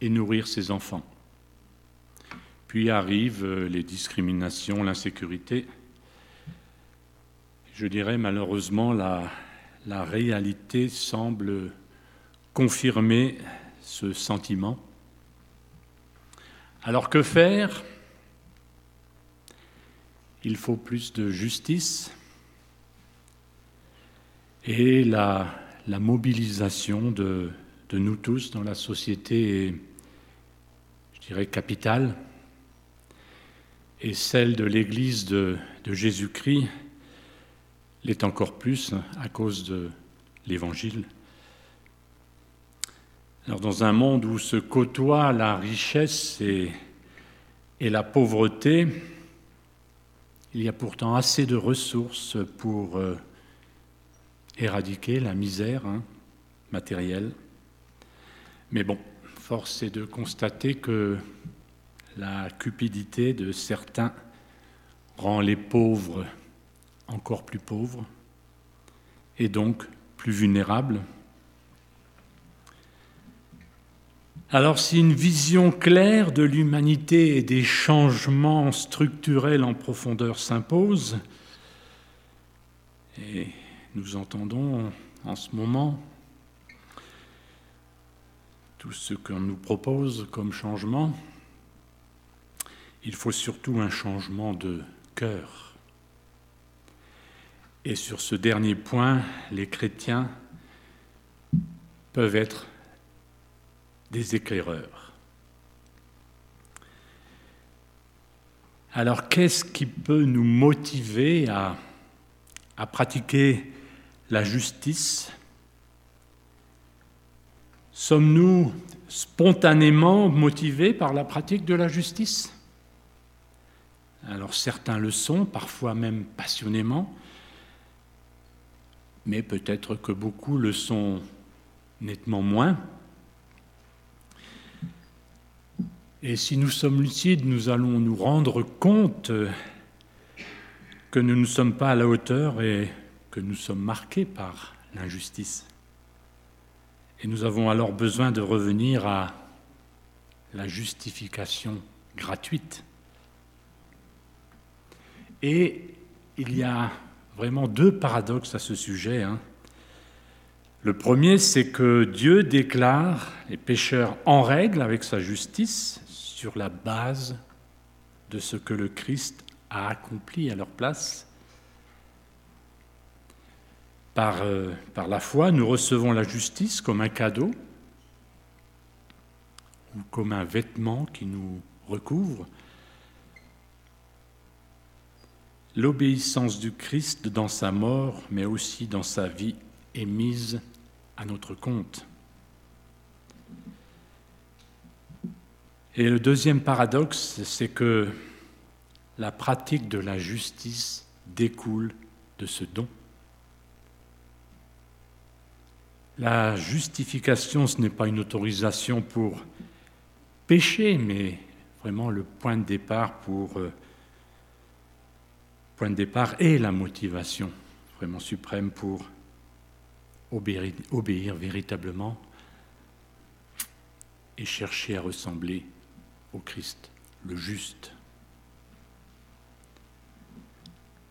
et nourrir ses enfants. Puis arrivent euh, les discriminations, l'insécurité. Je dirais malheureusement la, la réalité semble confirmer ce sentiment. Alors que faire? Il faut plus de justice et la, la mobilisation de, de, nous tous dans la société je dirais, capitale. Et celle de l'Église de, Jésus-Christ l'est encore plus à cause de l'Évangile. Alors, dans un monde où se côtoient la richesse et, et, la pauvreté, il y a pourtant assez de ressources pour euh, éradiquer la misère hein, matérielle. Mais bon, force est de constater que la cupidité de certains rend les pauvres encore plus pauvres et donc plus vulnérables. Alors si une vision claire de l'humanité et des changements structurels en profondeur s'impose, et nous entendons en ce moment tout ce qu'on nous propose comme changement, il faut surtout un changement de cœur. Et sur ce dernier point, les chrétiens peuvent être des éclaireurs. Alors qu'est-ce qui peut nous motiver à, à pratiquer la justice Sommes-nous spontanément motivés par la pratique de la justice? Alors certains le sont, parfois même passionnément, mais peut-être que beaucoup le sont nettement moins. Et si nous sommes lucides, nous allons nous rendre compte que nous ne sommes pas à la hauteur et que nous sommes marqués par l'injustice. Et nous avons alors besoin de revenir à la justification gratuite. Et il y a vraiment deux paradoxes à ce sujet. Hein. Le premier, c'est que Dieu déclare les pécheurs en règle avec sa justice sur la base de ce que le Christ a accompli à leur place. Par, euh, par la foi, nous recevons la justice comme un cadeau ou comme un vêtement qui nous recouvre. L'obéissance du Christ dans sa mort, mais aussi dans sa vie, est mise à notre compte. Et le deuxième paradoxe, c'est que la pratique de la justice découle de ce don. La justification, ce n'est pas une autorisation pour pécher, mais vraiment le point de départ pour euh, point de départ et la motivation vraiment suprême pour obéir, obéir véritablement et chercher à ressembler au Christ, le juste.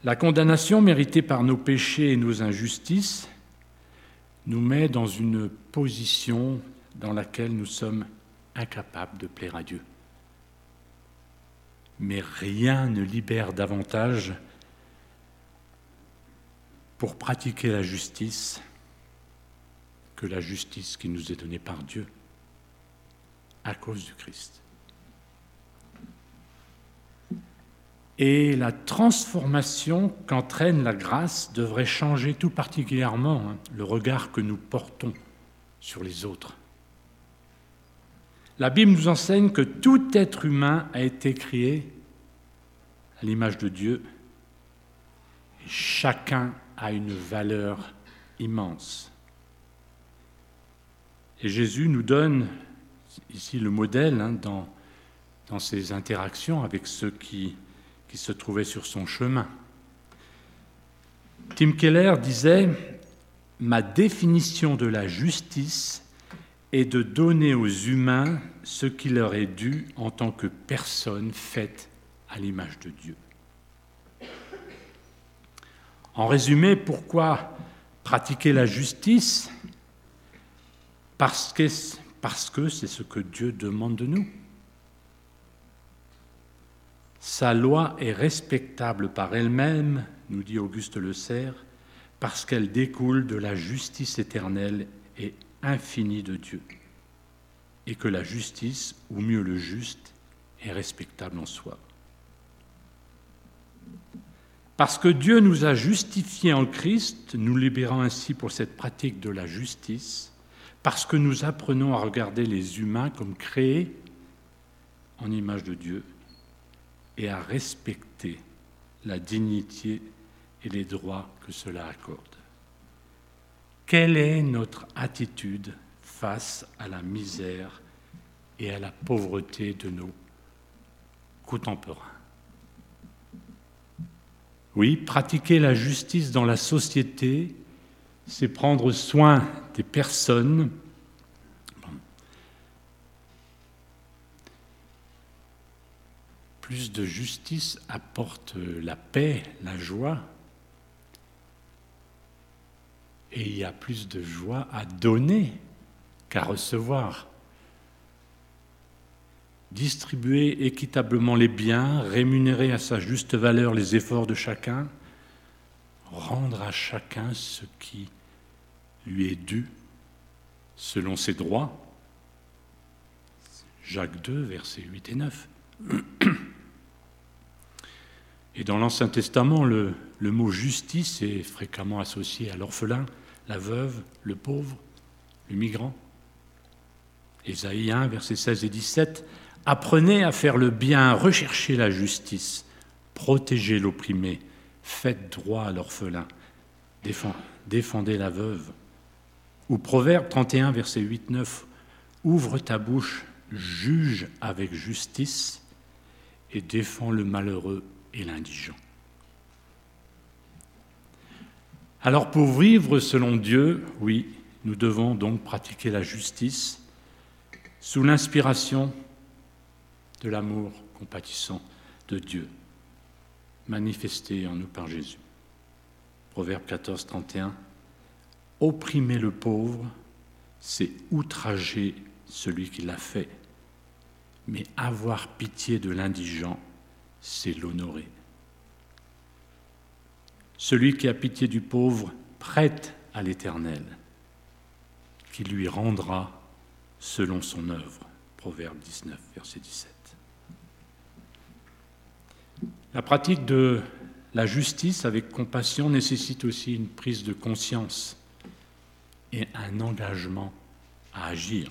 La condamnation méritée par nos péchés et nos injustices nous met dans une position dans laquelle nous sommes incapables de plaire à Dieu. Mais rien ne libère davantage pour pratiquer la justice que la justice qui nous est donnée par Dieu à cause du Christ. Et la transformation qu'entraîne la grâce devrait changer tout particulièrement hein, le regard que nous portons sur les autres. La Bible nous enseigne que tout être humain a été créé à l'image de Dieu et chacun a une valeur immense. Et Jésus nous donne ici le modèle hein, dans, dans ses interactions avec ceux qui qui se trouvait sur son chemin. Tim Keller disait Ma définition de la justice et de donner aux humains ce qui leur est dû en tant que personnes faites à l'image de Dieu. En résumé, pourquoi pratiquer la justice? Parce que parce que c'est ce que Dieu demande de nous. Sa loi est respectable par elle-même, nous dit Auguste Le Serre, parce qu'elle découle de la justice éternelle et infinie de Dieu, et que la justice, ou mieux le juste, est respectable en soi. Parce que Dieu nous a justifiés en Christ, nous libérant ainsi pour cette pratique de la justice, parce que nous apprenons à regarder les humains comme créés en image de Dieu et à respecter la dignité et les droits que cela accorde. Quelle est notre attitude face à la misère et à la pauvreté de nos contemporains? Oui, pratiquer la justice dans la société, c'est prendre soin des personnes. Plus de justice apporte la paix, la joie. Et il y a plus de joie à donner qu'à recevoir distribuer équitablement les biens, rémunérer à sa juste valeur les efforts de chacun, rendre à chacun ce qui lui est dû selon ses droits. Jacques 2, versets 8 et 9. Et dans l'Ancien Testament, le, mot justice est fréquemment associé à l'orphelin, la veuve, le pauvre, le migrant. Ésaïe 1, versets 16 et 17 Apprenez à faire le bien, recherchez la justice, protégez l'opprimé, faites droit à l'orphelin, défendez la veuve. Ou Proverbe 31, verset 8-9, Ouvre ta bouche, juge avec justice et défends le malheureux l'indigent. Alors pour vivre selon Dieu, oui, nous devons donc pratiquer la justice sous l'inspiration de l'amour compatissant de Dieu, manifesté en nous par Jésus. Proverbe 14, 31. Opprimer le pauvre, c'est outrager celui qui l'a fait. Mais avoir pitié de l'indigent, c'est l'honorer. Celui qui a pitié du pauvre prête à l'Éternel, qui lui rendra selon son œuvre. Proverbe 19, verset 17. La pratique de la justice avec compassion nécessite aussi une prise de conscience et un engagement à agir.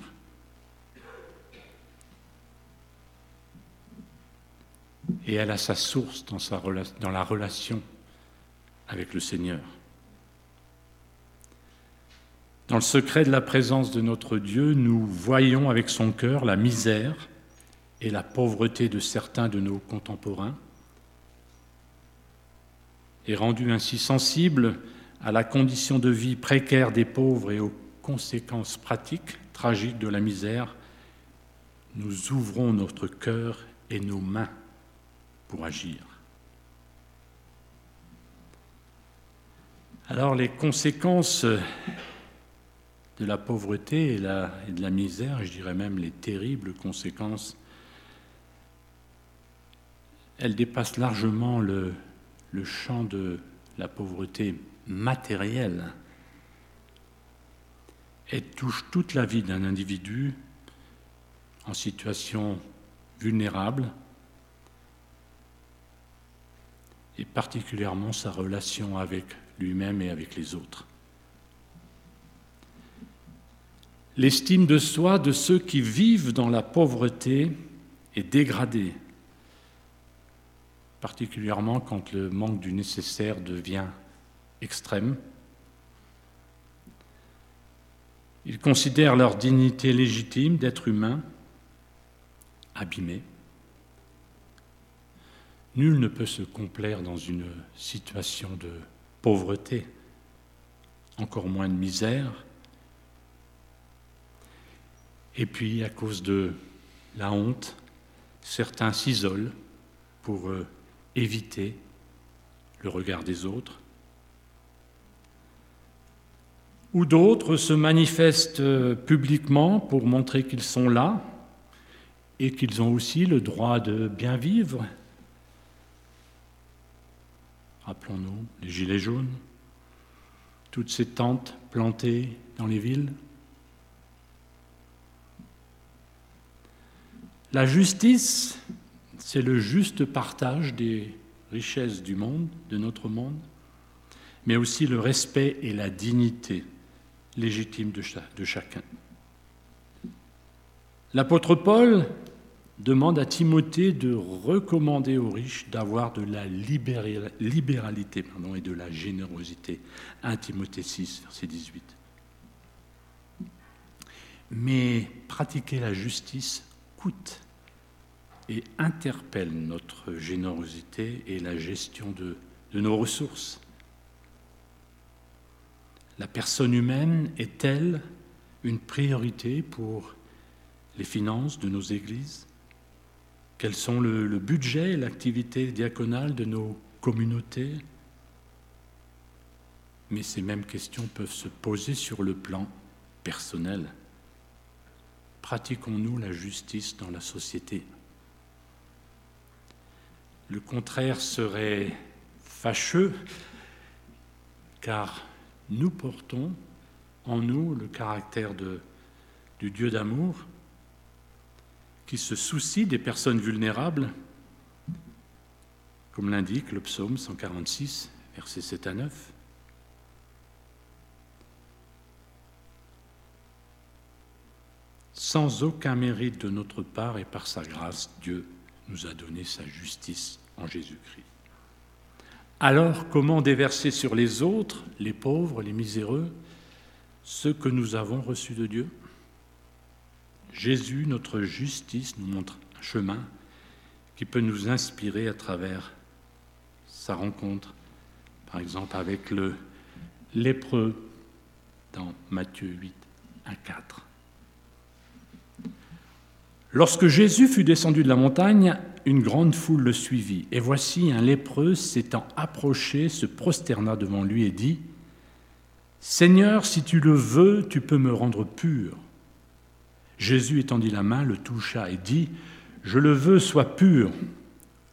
Et elle a sa source dans, la relation avec le Seigneur. Dans le secret de la présence de notre Dieu, nous voyons avec son cœur la misère et la pauvreté de certains de nos contemporains et rendu ainsi sensible à la condition de vie précaire des pauvres et aux conséquences pratiques, tragiques de la misère, nous ouvrons notre cœur et nos mains pour agir. Alors les conséquences de la pauvreté et, de la misère, je dirais même les terribles conséquences, elles dépassent largement le, champ de la pauvreté matérielle. Elle touche toute la vie d'un individu en situation vulnérable et particulièrement sa relation avec lui-même et avec les autres. L'estime de soi de ceux qui vivent dans la pauvreté est dégradée particulièrement quand le manque du nécessaire devient extrême. Ils considèrent leur dignité légitime d'être humain abîmée. Nul ne peut se complaire dans une situation de pauvreté, encore moins de misère. Et puis, à cause de la honte, certains s'isolent pour euh, éviter le regard des autres. Ou d'autres se manifestent euh, publiquement pour montrer qu'ils sont là et qu'ils ont aussi le droit de bien vivre. Rappelons-nous les gilets jaunes, toutes ces tentes plantées dans les villes. La justice, c'est le juste partage des richesses du monde, de notre monde, mais aussi le respect et la dignité légitime de, chacun. L'apôtre Paul demande à Timothée de recommander aux riches d'avoir de la libéralité et de la générosité. 1 Timothée 6, verset 18. Mais pratiquer la justice coûte et interpelle notre générosité et la gestion de, nos ressources. La personne humaine est-elle une priorité pour les finances de nos églises? Quels sont le, budget et l'activité diaconale de nos communautés? Mais ces mêmes questions peuvent se poser sur le plan personnel. Pratiquons-nous la justice dans la société? Le contraire serait fâcheux, car nous portons en nous le caractère de, du Dieu d'amour qui se soucie des personnes vulnérables, comme l'indique le psaume 146, versets 7 à 9. Sans aucun mérite de notre part et par sa grâce, Dieu nous a donné sa justice en Jésus-Christ. Alors, comment déverser sur les autres, les pauvres, les miséreux, ce que nous avons reçu de Dieu? Jésus, notre justice, nous montre un chemin qui peut nous inspirer à travers sa rencontre, par exemple avec le lépreux dans Matthieu 8, 1, 4. Lorsque Jésus fut descendu de la montagne, une grande foule le suivit. Et voici un lépreux s'étant approché, se prosterna devant lui et dit, Seigneur, si tu le veux, tu peux me rendre pur. Jésus étendit la main, le toucha et dit, Je le veux, sois pur.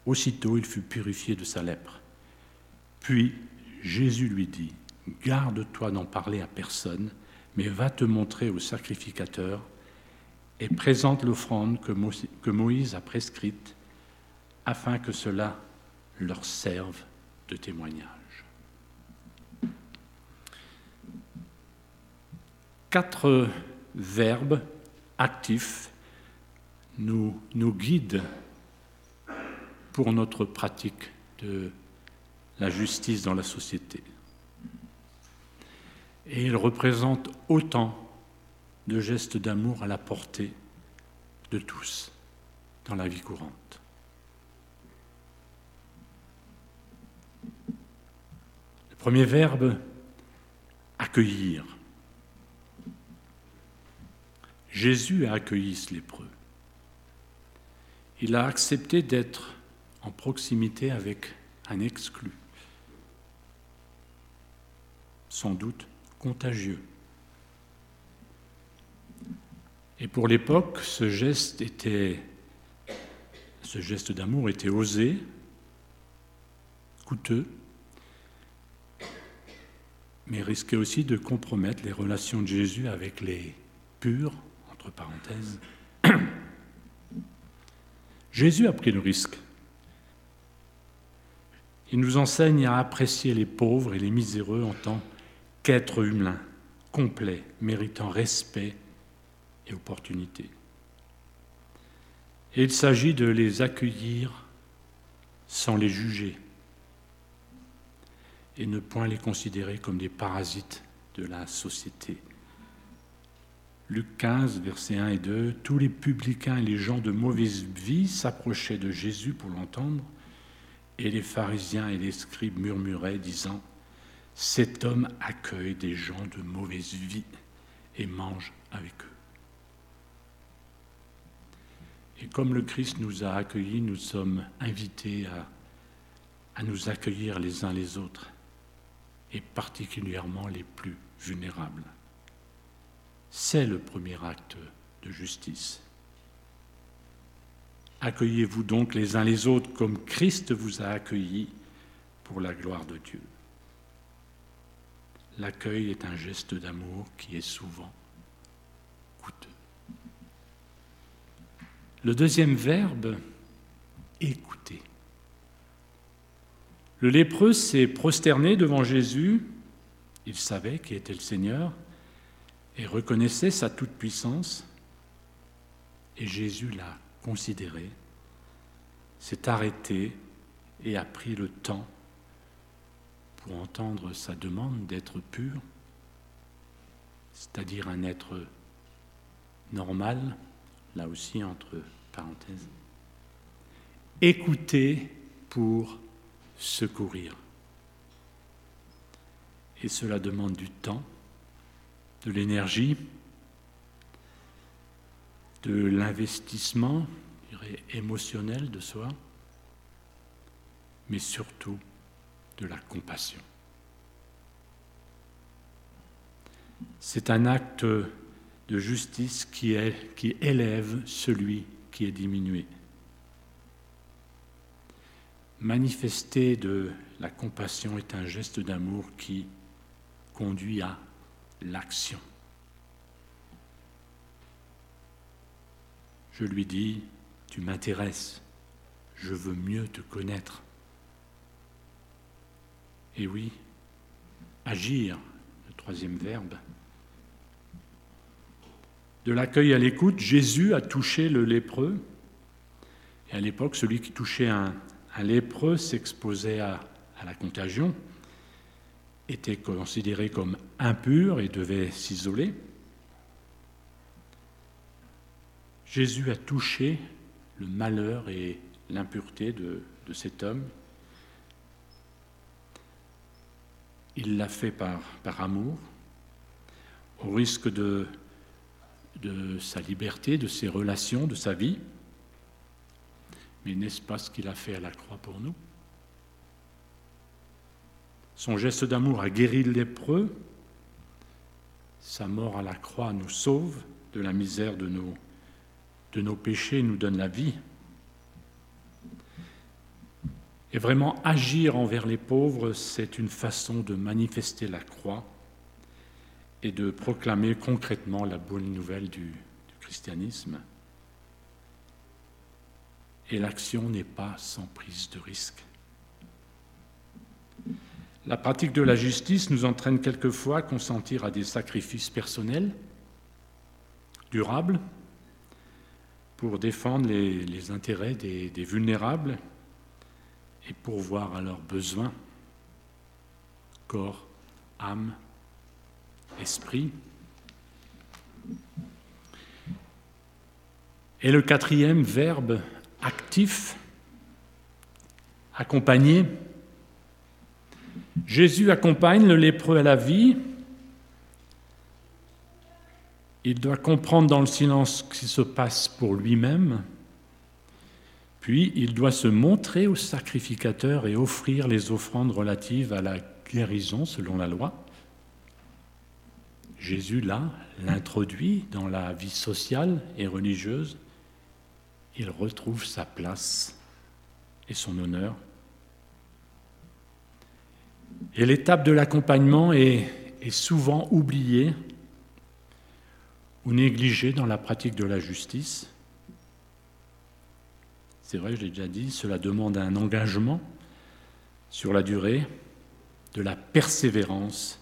Aussitôt il fut purifié de sa lèpre. Puis Jésus lui dit, Garde-toi d'en parler à personne, mais va te montrer au sacrificateur et présente l'offrande que Moïse a prescrite afin que cela leur serve de témoignage. Quatre verbes actifs nous, nous guident pour notre pratique de la justice dans la société. Et ils représentent autant de gestes d'amour à la portée de tous dans la vie courante. Le premier verbe, accueillir. Jésus a accueilli ce lépreux. Il a accepté d'être en proximité avec un exclu, sans doute contagieux. Et pour l'époque, ce geste était, ce geste d'amour était osé, coûteux, mais risquait aussi de compromettre les relations de Jésus avec les purs, Jésus a pris le risque. Il nous enseigne à apprécier les pauvres et les miséreux en tant qu'êtres humains, complets, méritant respect et opportunités. Et il s'agit de les accueillir sans les juger et ne point les considérer comme des parasites de la société. Luc 15, versets 1 et 2, tous les publicains et les gens de mauvaise vie s'approchaient de Jésus pour l'entendre, et les pharisiens et les scribes murmuraient, disant, Cet homme accueille des gens de mauvaise vie et mange avec eux. Et comme le Christ nous a accueillis, nous sommes invités à, à nous accueillir les uns les autres, et particulièrement les plus vulnérables. C'est le premier acte de justice. Accueillez-vous donc les uns les autres comme Christ vous a accueillis pour la gloire de Dieu. L'accueil est un geste d'amour qui est souvent coûteux. Le deuxième verbe, écouter. Le lépreux s'est prosterné devant Jésus, il savait qui était le Seigneur et reconnaissait sa toute-puissance, et Jésus l'a considéré, s'est arrêté et a pris le temps pour entendre sa demande d'être pur, c'est-à-dire un être normal, là aussi entre parenthèses, écouter pour secourir. Et cela demande du temps, de l'énergie, de l'investissement émotionnel de soi, mais surtout de la compassion. C'est un acte de justice qui, élève celui qui est diminué. Manifester de la compassion est un geste d'amour qui conduit à l'action. Je lui dis, tu m'intéresses, je veux mieux te connaître. Et oui, agir, le troisième verbe. De l'accueil à l'écoute, Jésus a touché le lépreux. Et à l'époque, celui qui touchait un, lépreux s'exposait à, à la contagion, était considéré comme impur et devait s'isoler. Jésus a touché le malheur et l'impureté de, cet homme Il l'a fait par, amour, au risque de, de sa liberté, de ses relations, de sa vie. Mais n'est-ce pas ce qu'il a fait à la croix pour nous? Son geste d'amour a guéri le lépreux. Sa mort à la croix nous sauve de la misère de nos, de nos péchés, nous donne la vie. Et vraiment, agir envers les pauvres, c'est une façon de manifester la croix et de proclamer concrètement la bonne nouvelle du, du christianisme. Et l'action n'est pas sans prise de risque. La pratique de la justice nous entraîne quelquefois à consentir à des sacrifices personnels, durables, pour défendre les, intérêts des, vulnérables et pourvoir à leurs besoins, corps, âme, esprit. Et le quatrième verbe actif, accompagner. Jésus accompagne le lépreux à la vie. Il doit comprendre dans le silence ce qui se passe pour lui-même puis il doit se montrer au sacrificateur et offrir les offrandes relatives à la guérison selon la loi. Jésus, là, l'introduit dans la vie sociale et religieuse. Il retrouve sa place et son honneur. Et l'étape de l'accompagnement est, souvent oubliée ou négligée dans la pratique de la justice. C'est vrai, je l'ai déjà dit, cela demande un engagement sur la durée, de la persévérance,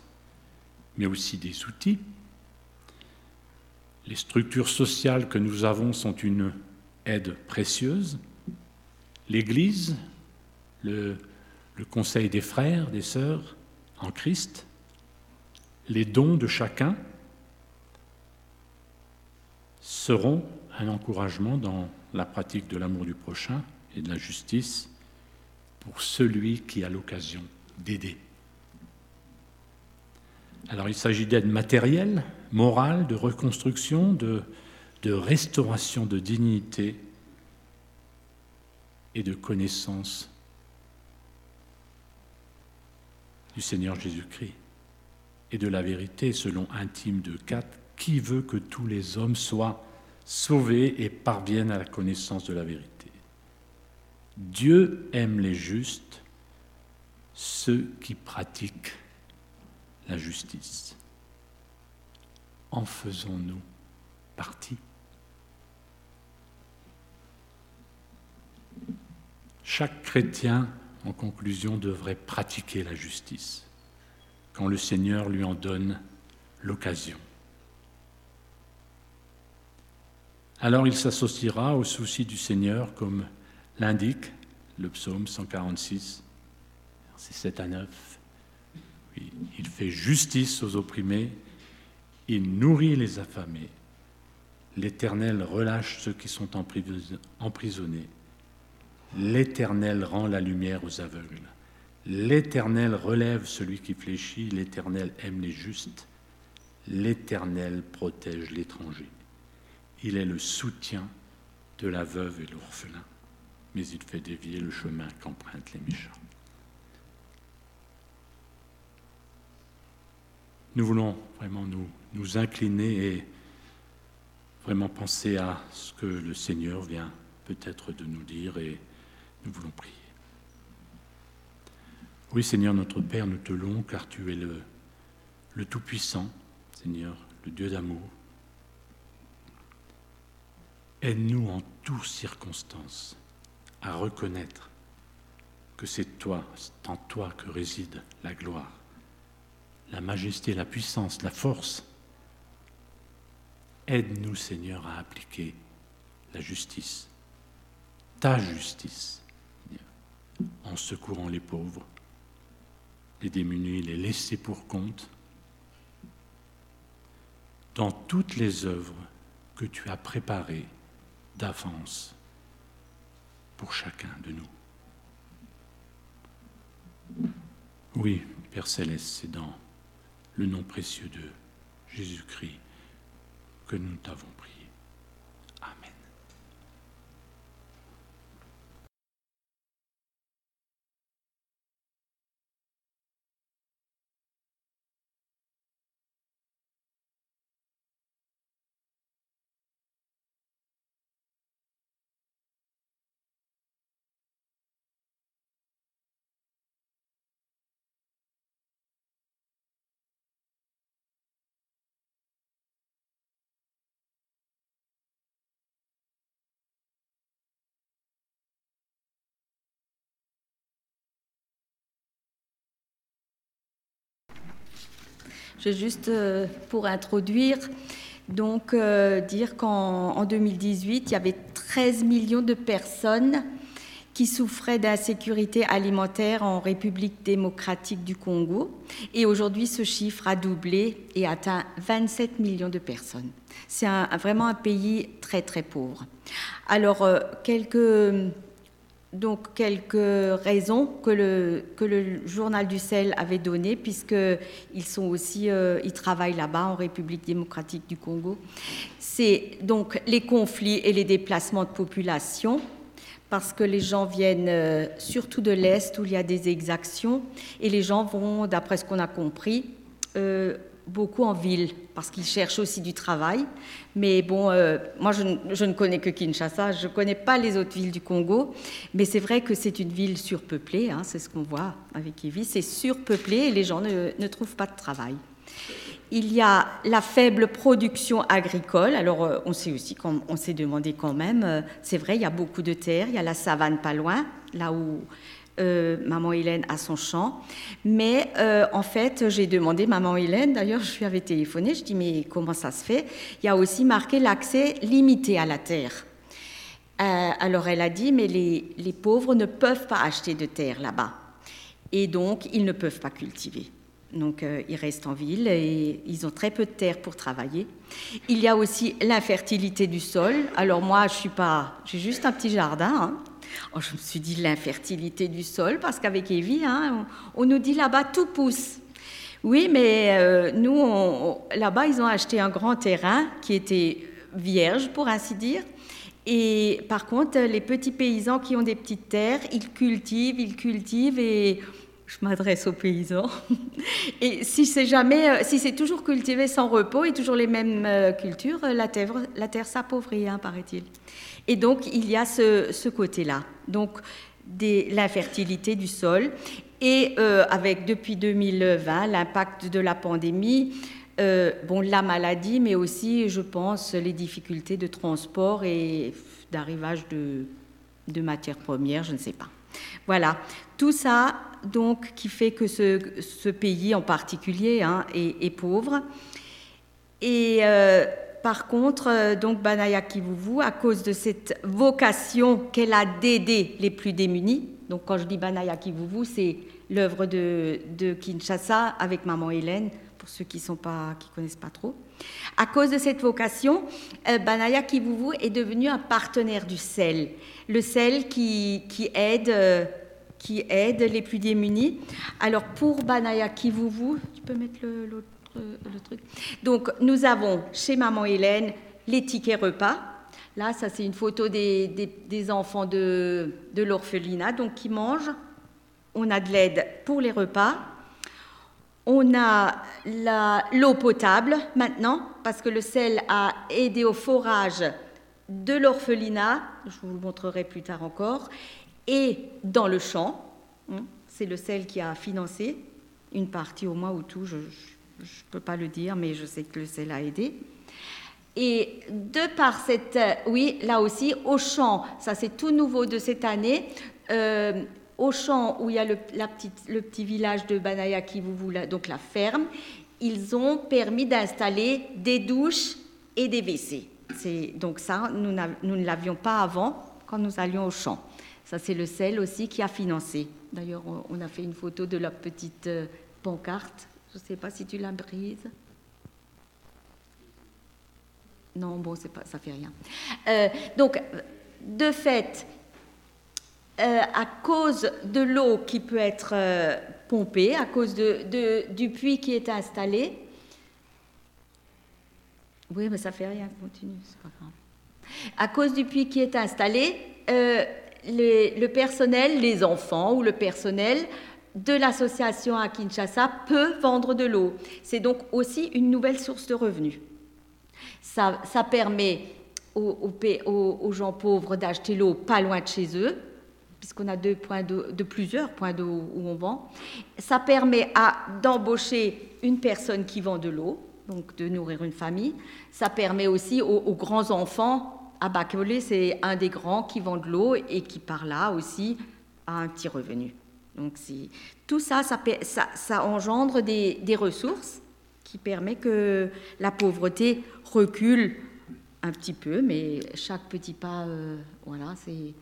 mais aussi des outils. Les structures sociales que nous avons sont une aide précieuse. L'Église, le, le, conseil des frères, des sœurs en Christ, les dons de chacun seront un encouragement dans la pratique de l'amour du prochain et de la justice pour celui qui a l'occasion d'aider. Alors il s'agit d'aide matérielle, morale, de reconstruction, de, restauration de dignité et de connaissance du Seigneur Jésus-Christ et de la vérité selon intime de 4, qui veut que tous les hommes soient sauvés et parviennent à la connaissance de la vérité. Dieu aime les justes, ceux qui pratiquent la justice. En faisons-nous partie Chaque chrétien, en conclusion, devrait pratiquer la justice quand le Seigneur lui en donne l'occasion. Alors il s'associera au souci du Seigneur, comme l'indique le psaume 146, versets 7 à 9. il fait justice aux opprimés, il nourrit les affamés, l'Éternel relâche ceux qui sont emprisonnés, l'Éternel rend la lumière aux aveugles. L'Éternel relève celui qui fléchit, l'Éternel aime les justes, l'Éternel protège l'étranger. Il est le soutien de la veuve et l'orphelin, mais il fait dévier le chemin qu'empruntent les méchants. Nous voulons vraiment nous, incliner et vraiment penser à ce que le Seigneur vient peut-être de nous dire nous voulons prier. Oui, Seigneur notre Père, nous te louons car tu es le, Tout-Puissant, Seigneur, le Dieu d'amour. Aide-nous en toutes circonstances à reconnaître que c'est toi, c'est en toi que réside la gloire, la majesté, la puissance, la force. Aide-nous, Seigneur, à appliquer la justice, ta justice, en secourant les pauvres, les démunis, les laisser pour compte, dans toutes les œuvres que tu as préparées d'avance pour chacun de nous. Oui, Père céleste, c'est dans le nom précieux de Jésus-Christ que nous t'avons juste, euh, pour introduire, donc euh, dire qu'en 2018, il y avait 13 millions de personnes qui souffraient d'insécurité alimentaire en République démocratique du Congo. Et aujourd'hui, ce chiffre a doublé et atteint 27 millions de personnes. C'est vraiment un pays très, très pauvre. Alors, euh, quelques donc quelques raisons que le, que le journal du sel avait données, puisqu'ils sont aussi, euh, ils travaillent là-bas en République démocratique du Congo. C'est donc les conflits et les déplacements de population, parce que les gens viennent euh, surtout de l'Est où il y a des exactions, et les gens vont, d'après ce qu'on a compris, euh, beaucoup en ville parce qu'ils cherchent aussi du travail. Mais bon, euh, moi je, ne connais que Kinshasa, je ne connais pas les autres villes du Congo, mais c'est vrai que c'est une ville surpeuplée, hein, c'est ce qu'on voit avec Evi, c'est surpeuplé et les gens ne, trouvent pas de travail. Il y a la faible production agricole. Alors, euh, on sait aussi, on s'est demandé quand même, euh, c'est vrai, il y a beaucoup de terres, il y a la savane pas loin, là où euh, maman Hélène à son champ. Mais euh, en fait, j'ai demandé, maman Hélène, d'ailleurs, je lui avais téléphoné, je dis, mais comment ça se fait? Il y a aussi marqué l'accès limité à la terre. Euh, alors elle a dit, mais les, les, pauvres ne peuvent pas acheter de terre là-bas. Et donc, ils ne peuvent pas cultiver. Donc, ils restent en ville et ils ont très peu de terre pour travailler. Il y a aussi l'infertilité du sol. Alors moi, je suis pas, j'ai juste un petit jardin. Hein. Oh, je me suis dit l'infertilité du sol, parce qu'avec Evie, hein, on, nous dit là-bas tout pousse. Oui, mais euh, nous, là-bas, ils ont acheté un grand terrain qui était vierge, pour ainsi dire. Et par contre, les petits paysans qui ont des petites terres, ils cultivent, ils cultivent et je m'adresse aux paysans. Et si c'est jamais, euh, si c'est toujours cultivé sans repos et toujours les mêmes euh, cultures, la terre, s'appauvrit, hein, paraît-il. Et donc il y a ce, côté-là, donc l'infertilité du sol et euh, avec depuis 2020 l'impact de la pandémie. bon, la maladie, mais aussi, je pense, les difficultés de transport et d'arrivage de, de matières premières, je ne sais pas. Voilà, tout ça donc qui fait que ce, pays en particulier hein, est, pauvre. Et euh, par contre, euh, donc Banaya Kivuvu, à cause de cette vocation qu'elle a d'aider les plus démunis, donc quand je dis Banaya Kivuvu, c'est l'œuvre de, Kinshasa avec maman Hélène, pour ceux qui ne connaissent pas trop. À cause de cette vocation, euh, Banaya Kivuvu est devenu un partenaire du sel, le sel qui, qui aide les plus démunis. Alors pour Banaya Kivuvu, tu peux mettre le, truc. Donc nous avons chez Maman Hélène les repas. Là, ça c'est une photo des, enfants de, de l'orphelinat donc qui mangent. On a de l'aide pour les repas. On a l'eau potable maintenant, parce que le sel a aidé au forage de l'orphelinat, je vous le montrerai plus tard encore, et dans le champ. Hein, c'est le sel qui a financé une partie au moins ou tout, je ne peux pas le dire, mais je sais que le sel a aidé. Et de par cette, oui, là aussi, au champ, ça c'est tout nouveau de cette année, euh, au champ où il y a le, petit village de Banaya qui vous donc la ferme, ils ont permis d'installer des douches et des WC. Donc ça, nous, nous ne l'avions pas avant quand nous allions au champ. Ça, c'est le sel aussi qui a financé. D'ailleurs, on a fait une photo de la petite euh, pancarte. Je ne sais pas si tu la brises. Non, bon, pas, ça fait rien. Euh, donc, de fait, euh, à cause de l'eau qui peut être pompée, à cause de, du puits qui est installé, oui, mais ça fait rien, continue, c'est pas grave. À cause du puits qui est installé, le personnel, les enfants ou le personnel de l'association à Kinshasa peut vendre de l'eau. C'est donc aussi une nouvelle source de revenus. Ça, permet aux, gens pauvres d'acheter l'eau pas loin de chez eux, puisqu'on a deux points de plusieurs points d'eau où on vend. Ça permet d'embaucher une personne qui vend de l'eau, donc de nourrir une famille. Ça permet aussi aux grands enfants à Bakole, c'est un des grands qui vend de l'eau et qui, par là aussi, a un petit revenu. Donc, tout ça ça, engendre des, ressources qui permettent que la pauvreté recule un petit peu, mais chaque petit pas, euh, voilà, c'est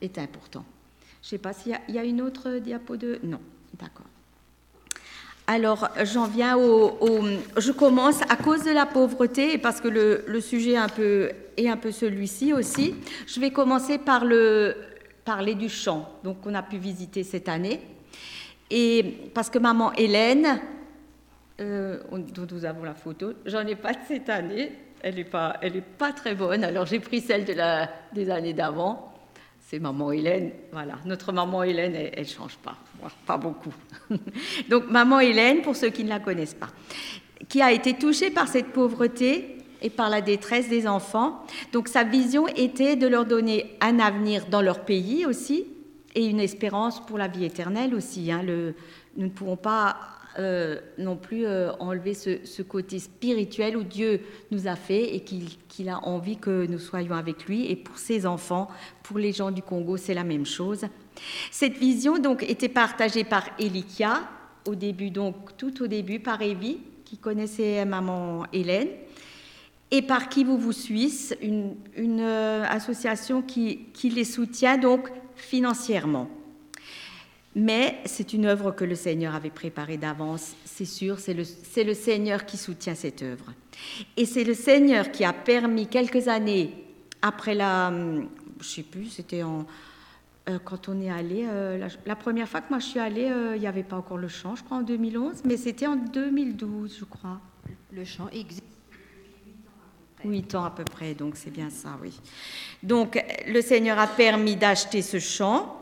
est important. Je ne sais pas s'il y, a une autre diapo de... Non, d'accord. Alors, j'en viens au, Je commence à cause de la pauvreté, et parce que le, sujet est est un peu celui-ci aussi. Je vais commencer par le, parler du champ, donc qu'on a pu visiter cette année. Et parce que maman Hélène, euh, dont nous avons la photo, j'en ai pas de cette année, elle n'est pas, elle est pas très bonne, alors j'ai pris celle des années d'avant c'est maman Hélène. Voilà, notre maman Hélène, elle ne change pas, pas beaucoup. Donc maman Hélène, pour ceux qui ne la connaissent pas, qui a été touchée par cette pauvreté et par la détresse des enfants. Donc sa vision était de leur donner un avenir dans leur pays aussi et une espérance pour la vie éternelle aussi. Hein. Nous ne pouvons pas euh, non plus euh, enlever ce, côté spirituel où Dieu nous a fait et qu'il a envie que nous soyons avec lui. Et pour ses enfants, pour les gens du Congo, c'est la même chose. Cette vision donc était partagée par Elikia au début, donc tout au début par Evie qui connaissait maman Hélène et par Qui vous vous Suisse, une, euh, association qui, les soutient donc financièrement. Mais c'est une œuvre que le Seigneur avait préparée d'avance, c'est sûr, c'est le, Seigneur qui soutient cette œuvre. Et c'est le Seigneur qui a permis quelques années après la, hum, je sais plus, c'était en, euh, quand on est allé, euh, la, première fois que moi je suis allée, il n'y avait pas encore le chant, je crois en 2011, mais c'était en 2012, je crois. Le chant existe. Huit ans à peu près, donc c'est bien ça, oui. Donc le Seigneur a permis d'acheter ce champ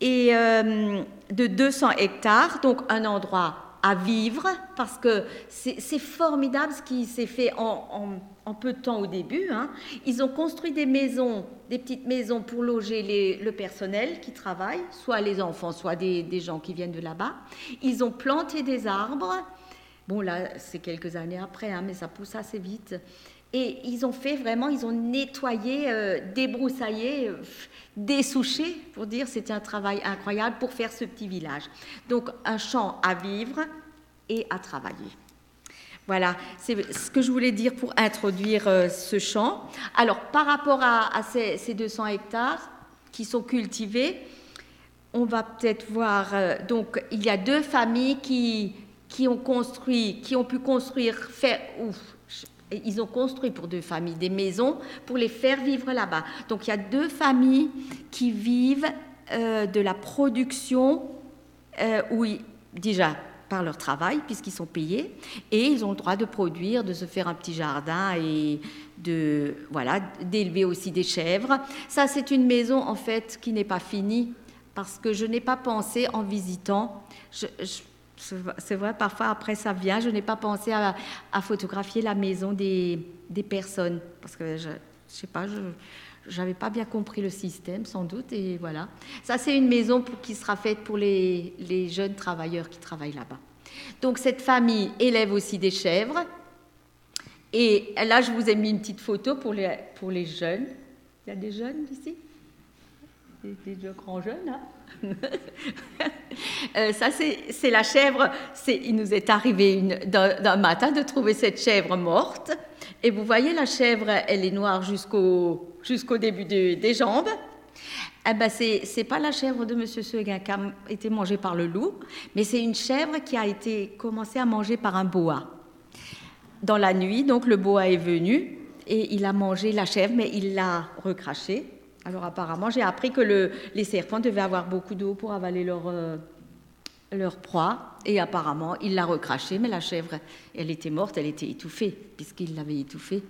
et euh, de 200 hectares, donc un endroit à vivre, parce que c'est formidable ce qui s'est fait en, peu de temps au début. Hein. Ils ont construit des maisons, des petites maisons pour loger le personnel qui travaille, soit les enfants, soit des, gens qui viennent de là-bas. Ils ont planté des arbres. Bon, là, c'est quelques années après, hein, mais ça pousse assez vite. Et ils ont fait vraiment, ils ont nettoyé, euh, débroussaillé, euh, dessouché, pour dire c'était un travail incroyable pour faire ce petit village. Donc un champ à vivre et à travailler. Voilà, c'est ce que je voulais dire pour introduire euh, ce champ. Alors par rapport à, ces, 200 hectares qui sont cultivés, on va peut-être voir, donc il y a deux familles qui, qui ont construit, qui ont pu construire, faire, ouf, ils ont construit pour deux familles des maisons pour les faire vivre là-bas. Donc il y a deux familles qui vivent euh, de la production, euh, déjà par leur travail, puisqu'ils sont payés, et ils ont le droit de produire, de se faire un petit jardin et de voilà d'élever aussi des chèvres. Ça, c'est une maison en fait qui n'est pas finie parce que je n'ai pas pensé en visitant. C'est vrai, parfois après ça vient, je n'ai pas pensé à, photographier la maison des, personnes, parce que je ne sais pas, je n'avais pas bien compris le système sans doute, et voilà. Ça, c'est une maison qui sera faite pour les, jeunes travailleurs qui travaillent là-bas. Donc cette famille élève aussi des chèvres, et là, je vous ai mis une petite photo pour les, pour les jeunes. Il y a des jeunes ici Des, des grands jeunes, hein? Euh, ça, c'est la chèvre. Il nous est arrivé d'un matin de trouver cette chèvre morte. Et vous voyez, la chèvre, elle est noire jusqu'au début des jambes. Eh ben, c'est pas la chèvre de M. Seguin qui a été mangée par le loup, mais c'est une chèvre qui a été commencée à manger par un boa. Dans la nuit, donc le boa est venu et il a mangé la chèvre, mais il l'a recrachée. Alors apparemment, j'ai appris que les serpents devaient avoir beaucoup d'eau pour avaler leur, euh, leur proie. Et apparemment, il l'a recraché, mais la chèvre, elle était morte, elle était étouffée, puisqu'il l'avait étouffée.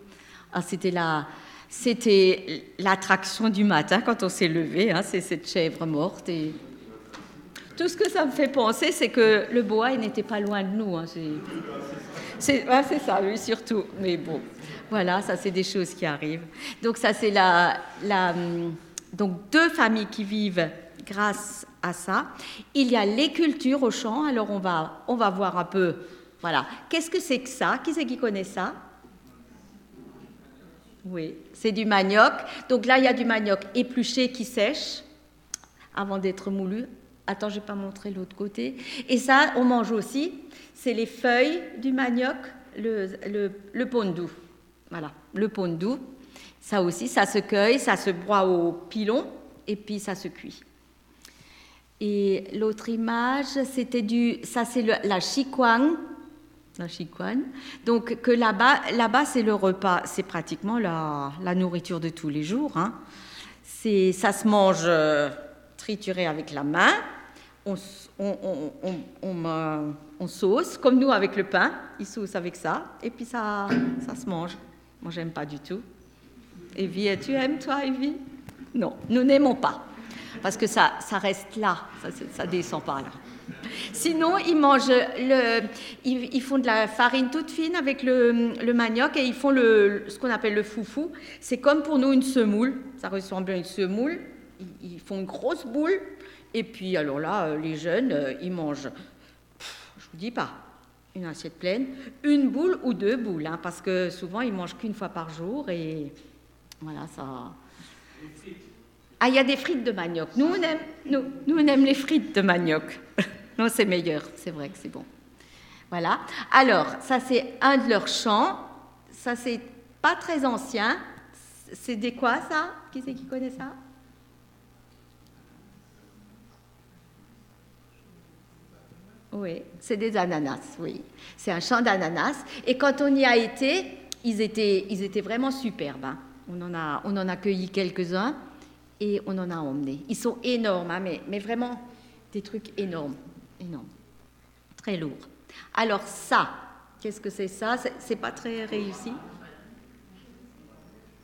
Ah, c'était la, c'était l'attraction du matin quand on s'est levé, hein, c'est cette chèvre morte. Et tout ce que ça me fait penser, c'est que le bois, il n'était pas loin de nous. Hein, c'est, c'est ça, oui, surtout. Mais bon, voilà, ça c'est des choses qui arrivent. Donc ça c'est la, donc deux familles qui vivent grâce à ça. Il y a les cultures au champ. Alors on va, on va voir un peu. Voilà. Qu'est-ce que c'est que ça? Qui c'est qui connaît ça? Oui, c'est du manioc. Donc là il y a du manioc épluché qui sèche avant d'être moulu. Attends, je vais pas montrer l'autre côté. Et ça, on mange aussi. C'est les feuilles du manioc, le, le, le pondou. Voilà, le pondou. Ça aussi, ça se cueille, ça se broie au pilon et puis ça se cuit. Et l'autre image, c'était du, ça c'est la chikwang, la chikwang. Donc que là-bas, là-bas c'est le repas, c'est pratiquement la, la, nourriture de tous les jours. Hein. C'est, ça se mange euh, trituré avec la main. On, on, sauce, comme nous avec le pain, ils saucent avec ça, et puis ça, ça se mange. Moi, j'aime pas du tout. Evie, tu aimes toi, Evie? Non, nous n'aimons pas. Parce que ça, ça reste là, ça, ça descend pas là. Sinon, ils mangent ils, font de la farine toute fine avec le, manioc et ils font le, ce qu'on appelle le foufou. C'est comme pour nous une semoule. Ça ressemble à une semoule. Ils, font une grosse boule. Et puis, alors là, les jeunes, ils mangent. je vous dis pas une assiette pleine, une boule ou deux boules, hein, parce que souvent ils mangent qu'une fois par jour et voilà ça. Ah, il y a des frites de manioc. Nous on aime, nous, nous on aime les frites de manioc. non, c'est meilleur, c'est vrai que c'est bon. Voilà. Alors, ça c'est un de leurs chants. Ça c'est pas très ancien. C'est des quoi ça? Qui c'est qui connaît ça? Oui, c'est des ananas, oui. C'est un champ d'ananas. Et quand on y a été, ils étaient, ils étaient vraiment superbes. Hein. On, en a, on en a cueilli quelques-uns et on en a emmené. Ils sont énormes, hein, mais, vraiment des trucs énormes, énormes, très lourds. Alors ça, qu'est-ce que c'est ça? C'est pas très réussi?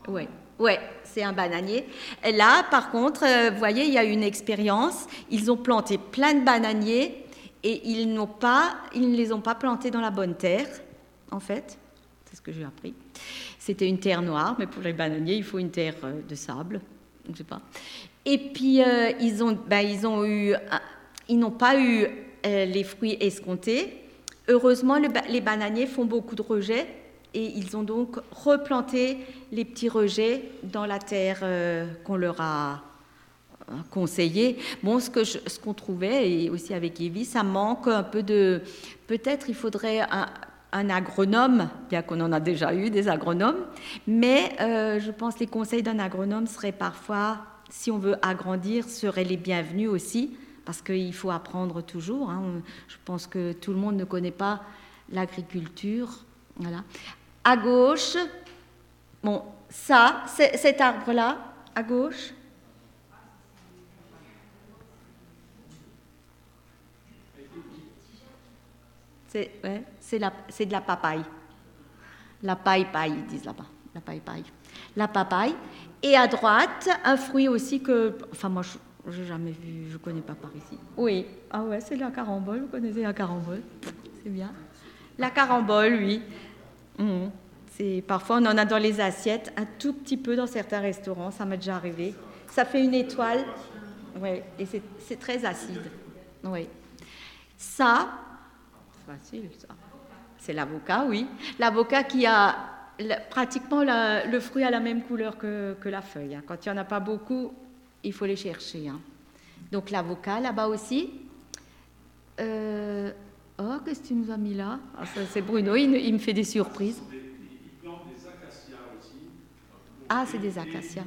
Oui, ouais, c'est un bananier. là, par contre, euh, vous voyez, il y a une expérience. Ils ont planté plein de bananiers et ils, n'ont pas, ils ne les ont pas plantés dans la bonne terre, en fait. C'est ce que j'ai appris. C'était une terre noire, mais pour les bananiers, il faut une terre euh, de sable. Je sais pas. Et puis, euh, ils, ont, ben, ils, ont eu, ils n'ont pas eu les fruits escomptés. Heureusement, les bananiers font beaucoup de rejets et ils ont donc replanté les petits rejets dans la terre euh, qu'on leur a euh, conseillé. Bon, ce que ce qu'on trouvait et aussi avec Evie, ça manque un peu de. Peut-être il faudrait un, agronome, bien qu'on en a déjà eu des agronomes, mais euh, je pense les conseils d'un agronome seraient parfois, si on veut agrandir, seraient les bienvenus aussi, parce qu'il faut apprendre toujours. Hein. Je pense que tout le monde ne connaît pas l'agriculture. Voilà. À gauche, bon, ça, cet arbre-là, à gauche. C'est ouais, de la papaye. La paille-paille, ils disent là-bas. La paille-paille. La papaye. Et à droite, un fruit aussi que. Enfin, moi, je n'ai jamais vu, je ne connais pas par ici. Oui. Ah ouais, c'est la carambole. Vous connaissez la carambole? C'est bien. La carambole, oui. Mhm. Parfois, on en a dans les assiettes, un tout petit peu dans certains restaurants, ça m'est déjà arrivé. Ça fait une étoile, ouais, et c'est, très acide. Ouais. Ça, facile ça. C'est l'avocat, oui. L'avocat qui a pratiquement le fruit a la même couleur que, la feuille. Hein. Quand il n'y en a pas beaucoup, il faut les chercher. Hein. Donc l'avocat, là-bas aussi. Euh, Oh, qu'est-ce que tu nous as mis là? Ah, C'est Bruno, il, me fait des surprises. Ah, c'est des acacias.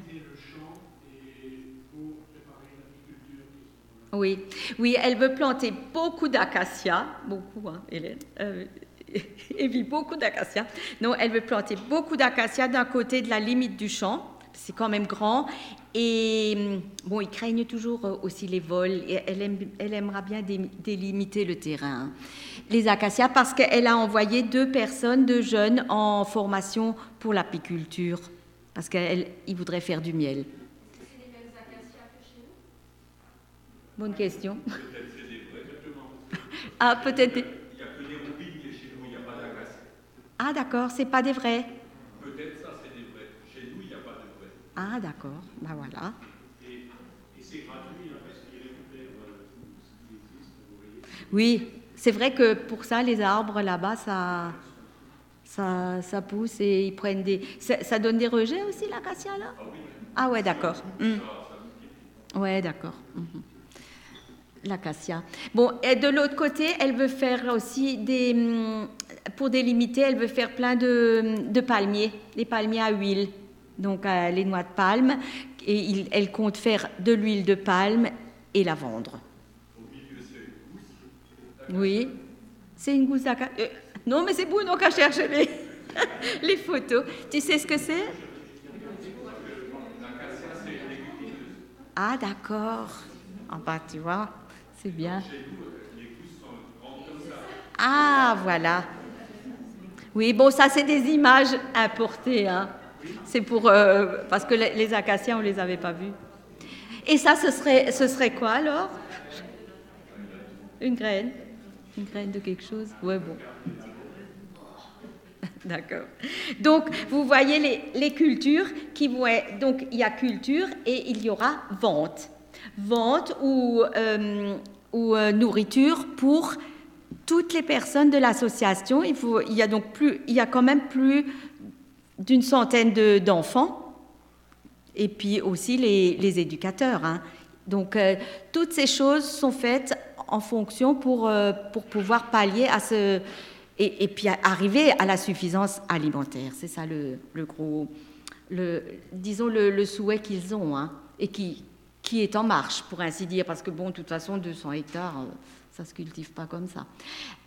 Oui, oui, elle veut planter beaucoup d'acacias, beaucoup, hein, Hélène. Euh, et beaucoup d'acacias. Non, elle veut planter beaucoup d'acacias d'un côté de la limite du champ c'est quand même grand. Et hum, bon, ils craignent toujours euh, aussi les vols. Et elle, elle aimera bien délimiter le terrain. Les acacias, parce qu'elle a envoyé deux personnes, deux jeunes, en formation pour l'apiculture, parce qu'ils voudraient faire du miel. C'est les mêmes acacias que chez nous Bonne question. ah, peut-être. Il n'y a que des roupilles chez nous, il n'y a pas d'acacias. Ah, d'accord, c'est pas des vrais. Ah, d'accord, ben voilà. Et, c'est gratuit, hein, parce qu'ils récupèrent ce qui existe, vous voyez. Oui, c'est vrai que pour ça, les arbres là-bas, ça, ça, ça, pousse et ils prennent des. Ça, donne des rejets aussi, l'acacia, là? Ah, oui. ah ouais, d'accord. Mmh. Ouais, d'accord. Mmh. L'acacia. Bon, de l'autre côté, elle veut faire aussi des. Hum, pour délimiter, elle veut faire plein de, palmiers, des palmiers à huile donc les noix de palme, et elle compte faire de l'huile de palme et la vendre. Oui, c'est une gousse d'acacia. Euh, non, mais c'est Bruno qui a cherché les, les photos. Tu sais ce que c'est? Ah, d'accord. En bas, tu vois, c'est bien. Ah, voilà. Oui, bon, ça, c'est des images importées. Hein. C'est pour euh, parce que les, acacias on les avait pas vus. Et ça, ce serait, ce serait quoi alors? Une graine, une graine de quelque chose. Ouais, bon. D'accord. Donc, vous voyez les, les, cultures qui vont être, Donc, il y a culture et il y aura vente. Vente ou, euh, ou euh, nourriture pour toutes les personnes de l'association. Il, y a donc plus, il y a quand même plus d'une centaine d'enfants, et puis aussi les, éducateurs. Hein. Donc, euh, toutes ces choses sont faites en fonction pour, euh, pour pouvoir pallier à ce. Et, puis arriver à la suffisance alimentaire. C'est ça le, le, gros. Le, disons le, souhait qu'ils ont, hein, et qui, qui est en marche, pour ainsi dire, parce que, bon, de toute façon, 200 hectares, euh, ça ne se cultive pas comme ça.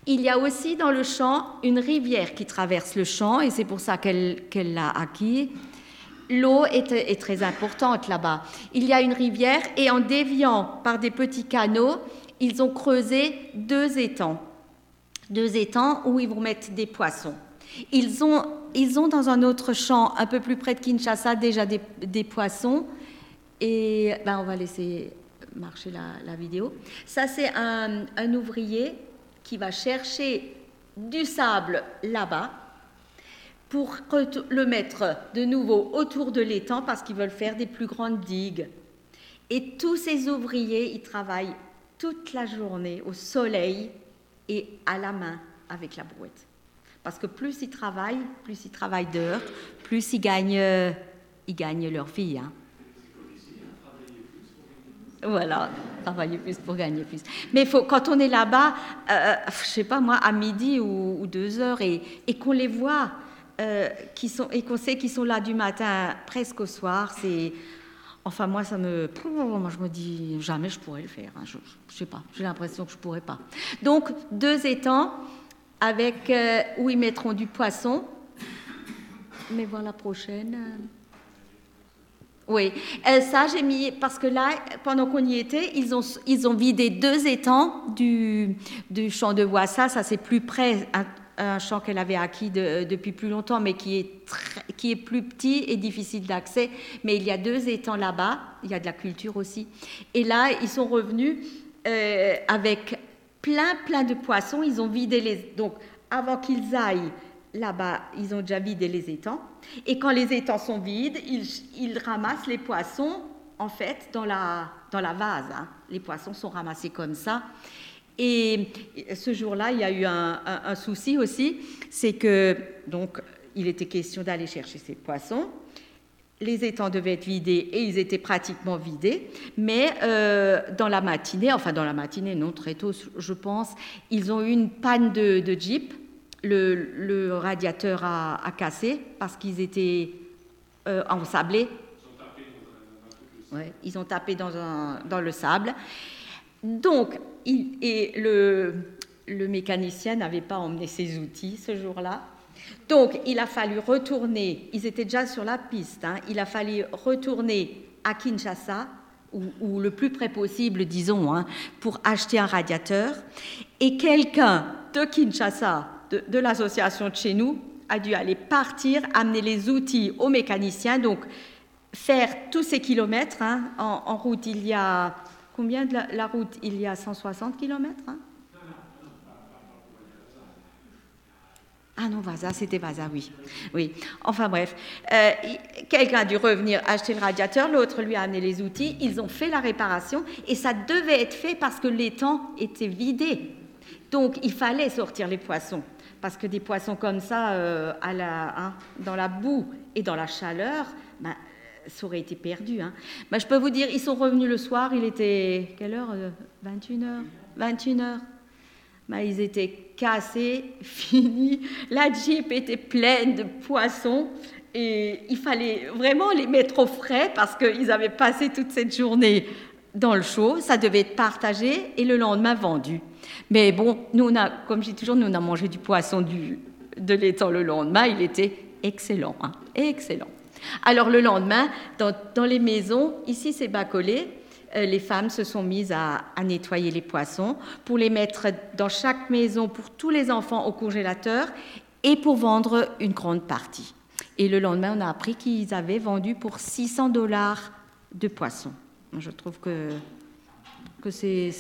Il y a aussi dans le champ une rivière qui traverse le champ et c'est pour ça qu'elle l'a acquis. L'eau est, très importante là-bas. Il y a une rivière et en déviant par des petits canaux, ils ont creusé deux étangs. Deux étangs où ils vont mettre des poissons. Ils ont ils ont dans un autre champ, un peu plus près de Kinshasa, déjà des, poissons. Et ben, on va laisser marcher la, vidéo. Ça, c'est un, ouvrier qui va chercher du sable là-bas pour le mettre de nouveau autour de l'étang parce qu'ils veulent faire des plus grandes digues. Et tous ces ouvriers, ils travaillent toute la journée au soleil et à la main avec la brouette. Parce que plus ils travaillent, plus ils travaillent d'heures, plus ils gagnent, ils gagnent leur vie. Hein. Voilà, travailler plus pour gagner plus. Mais faut, quand on est là-bas, euh, je sais pas moi, à midi ou, deux heures, et, qu'on les voit, euh, qui sont, et qu'on sait qu'ils sont là du matin presque au soir, c'est Enfin, moi, ça me. Moi, je me dis, jamais je pourrais le faire. Hein. Je, ne sais pas, j'ai l'impression que je pourrais pas. Donc, deux étangs avec, euh, où ils mettront du poisson. Mais voilà la prochaine. Oui, euh, ça j'ai mis parce que là, pendant qu'on y était, ils ont, ils ont vidé deux étangs du, du champ de Wassa. Ça c'est plus près, un champ qu'elle avait acquis depuis plus longtemps, mais qui est, qui est plus petit et difficile d'accès. Mais il y a deux étangs là-bas, il y a de la culture aussi. Et là, ils sont revenus euh, avec plein, plein de poissons. Ils ont vidé les... Donc, avant qu'ils aillent là-bas, ils ont déjà vidé les étangs. Et quand les étangs sont vides, ils, ramassent les poissons, en fait, dans la, dans la vase. Hein. Les poissons sont ramassés comme ça. Et ce jour-là, il y a eu un, souci aussi, c'est que donc il était question d'aller chercher ces poissons. Les étangs devaient être vidés et ils étaient pratiquement vidés, mais euh, dans la matinée, enfin dans la matinée, non très tôt, je pense, ils ont eu une panne de, jeep. Le, radiateur a, cassé parce qu'ils étaient euh, ensablés. Ils ont tapé dans le sable. Donc, et le, mécanicien n'avait pas emmené ses outils ce jour-là. Donc, il a fallu retourner, ils étaient déjà sur la piste, hein. il a fallu retourner à Kinshasa, ou, le plus près possible, disons, hein, pour acheter un radiateur. Et quelqu'un de Kinshasa, de, l'association de chez nous, a dû aller partir, amener les outils au mécanicien, donc faire tous ces kilomètres. Hein. en, route, il y a Combien de la, route? Il y a 160 km hein? Ah non, Vaza, c'était Vaza, oui. Oui. Enfin bref, euh, quelqu'un a dû revenir acheter le radiateur, l'autre lui a amené les outils, ils ont fait la réparation et ça devait être fait parce que l'étang était vidé. Donc il fallait sortir les poissons parce que des poissons comme ça, euh, hein, dans la boue et dans la chaleur, ben, ça aurait été perdu. Hein. Bah, je peux vous dire, ils sont revenus le soir, il était quelle heure 21h 21h. Bah, ils étaient cassés, finis. La Jeep était pleine de poissons et il fallait vraiment les mettre au frais parce qu'ils avaient passé toute cette journée dans le chaud. Ça devait être partagé et le lendemain vendu. Mais bon, nous, on a, comme je dis toujours, nous, on a mangé du poisson du, de l'étang le lendemain. Il était excellent, hein, excellent. Alors le lendemain, dans, les maisons, ici c'est Bacolé, euh, les femmes se sont mises à, nettoyer les poissons pour les mettre dans chaque maison pour tous les enfants au congélateur et pour vendre une grande partie. Et le lendemain, on a appris qu'ils avaient vendu pour 600 dollars de poissons. Je trouve que, que c'est...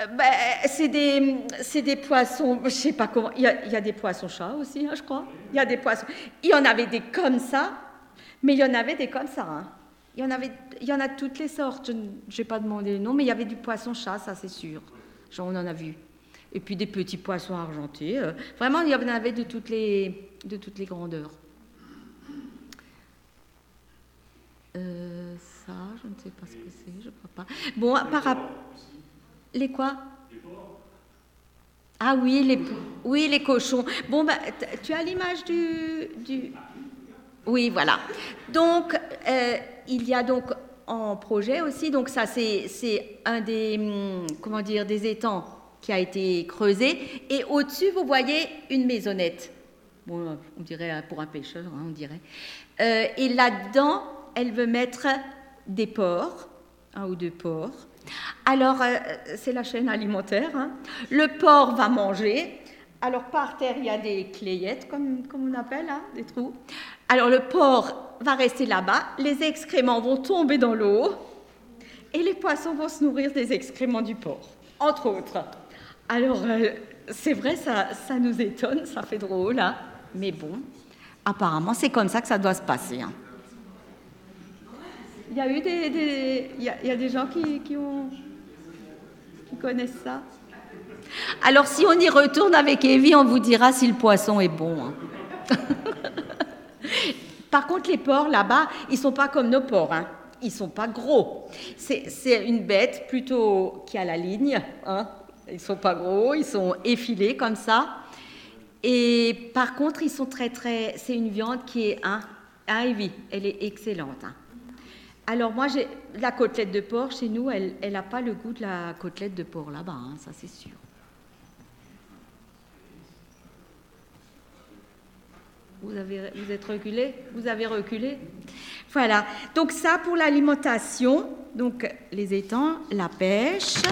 Euh, ben, c'est des, des, poissons, je sais pas comment. Il y a, des poissons chats aussi, hein, je crois. Il y a des poissons. Il y en avait des comme ça, mais il y en avait des comme ça. Hein. Il, y en avait, il y en a toutes les sortes. Je n'ai pas demandé le nom, mais il y avait du poisson chat, ça c'est sûr. Genre, on en a vu. Et puis des petits poissons argentés. Euh. vraiment, il y en avait de toutes les, de toutes les grandeurs. Euh, ça, je ne sais pas ce que c'est, pas. Bon, par rapport. Les quoi? Ah oui, les, oui, les cochons. Bon, bah, tu as l'image du, du, Oui, voilà. Donc, euh, il y a donc en projet aussi, donc ça c'est un des, hum, comment dire, des étangs qui a été creusé. Et au-dessus, vous voyez une maisonnette. On dirait pour un pêcheur, hein, on dirait. Euh, et là-dedans, elle veut mettre des porcs, un ou deux porcs. Alors, euh, c'est la chaîne alimentaire. Hein. Le porc va manger. Alors par terre, il y a des clayettes, comme, comme on appelle, hein, des trous. Alors le porc va rester là-bas, les excréments vont tomber dans l'eau et les poissons vont se nourrir des excréments du porc, entre autres. Alors euh, c'est vrai, ça, ça nous étonne, ça fait drôle, hein, mais bon, apparemment c'est comme ça que ça doit se passer. Il y a eu des, il, y a, des gens qui, qui, connaissent ça. Alors si on y retourne avec Evie, on vous dira si le poisson est bon. Hein. Par contre, les porcs là-bas, ils sont pas comme nos porcs. Hein. Ils sont pas gros. C'est une bête plutôt qui a la ligne. Hein. Ils sont pas gros, ils sont effilés comme ça. Et par contre, ils sont très très. C'est une viande qui est hein, ah oui, elle est excellente. Hein. Alors moi, j'ai la côtelette de porc chez nous, elle n'a pas le goût de la côtelette de porc là-bas, hein, ça c'est sûr. Vous, avez, êtes reculé? Vous avez reculé? Voilà. Donc ça pour l'alimentation, donc les étangs, la pêche.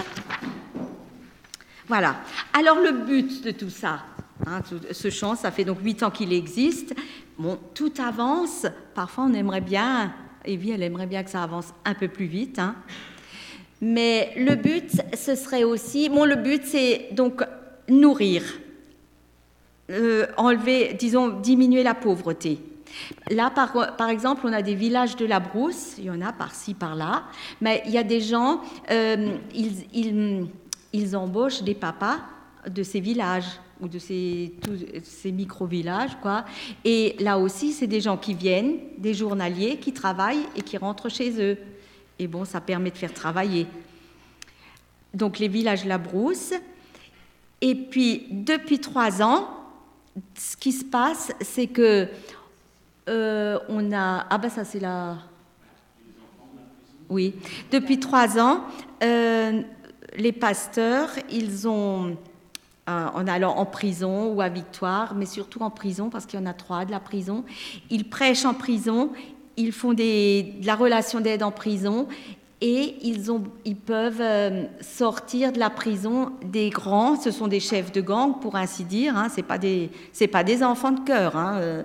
Voilà. Alors le but de tout ça, hein, ce champ, ça fait donc huit ans qu'il existe. Bon, tout avance. Parfois, on aimerait bien, Evie, elle aimerait bien que ça avance un peu plus vite. Hein. Mais le but, ce serait aussi, bon, le but, c'est donc nourrir euh, enlever, disons, diminuer la pauvreté. Là, par, par, exemple, on a des villages de la brousse, il y en a par-ci, par-là, mais il y a des gens, euh, ils, ils, ils, embauchent des papas de ces villages ou de ces, ces micro-villages, quoi. Et là aussi, c'est des gens qui viennent, des journaliers qui travaillent et qui rentrent chez eux. Et bon, ça permet de faire travailler. Donc les villages la brousse. Et puis, depuis trois ans, ce qui se passe, c'est que euh, on a. Ah ben ça c'est la. Oui. Depuis trois ans, euh, les pasteurs, ils ont, euh, en allant en prison ou à Victoire, mais surtout en prison, parce qu'il y en a trois de la prison, ils prêchent en prison, ils font de la relation d'aide en prison et ils, peuvent euh, sortir de la prison des grands, ce sont des chefs de gang pour ainsi dire, hein, ce pas des pas des enfants de cœur, hein, euh.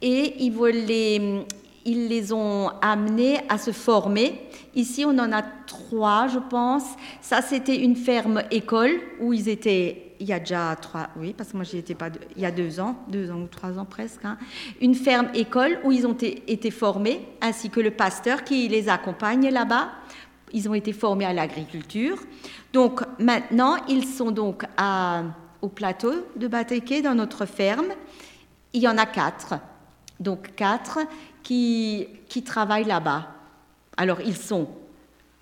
et ils, les, ils les ont amenés à se former. Ici, on en a trois, je pense. Ça, c'était une ferme école où ils étaient il y a déjà trois, oui, parce que moi j'y étais pas, il y a deux ans, deux ans ou trois ans presque, hein, une ferme école où ils ont été formés, ainsi que le pasteur qui les accompagne là-bas. Ils ont été formés à l'agriculture. Donc maintenant, ils sont donc au plateau de Bateke dans notre ferme. Il y en a quatre, donc quatre qui, qui travaillent là-bas. Alors ils sont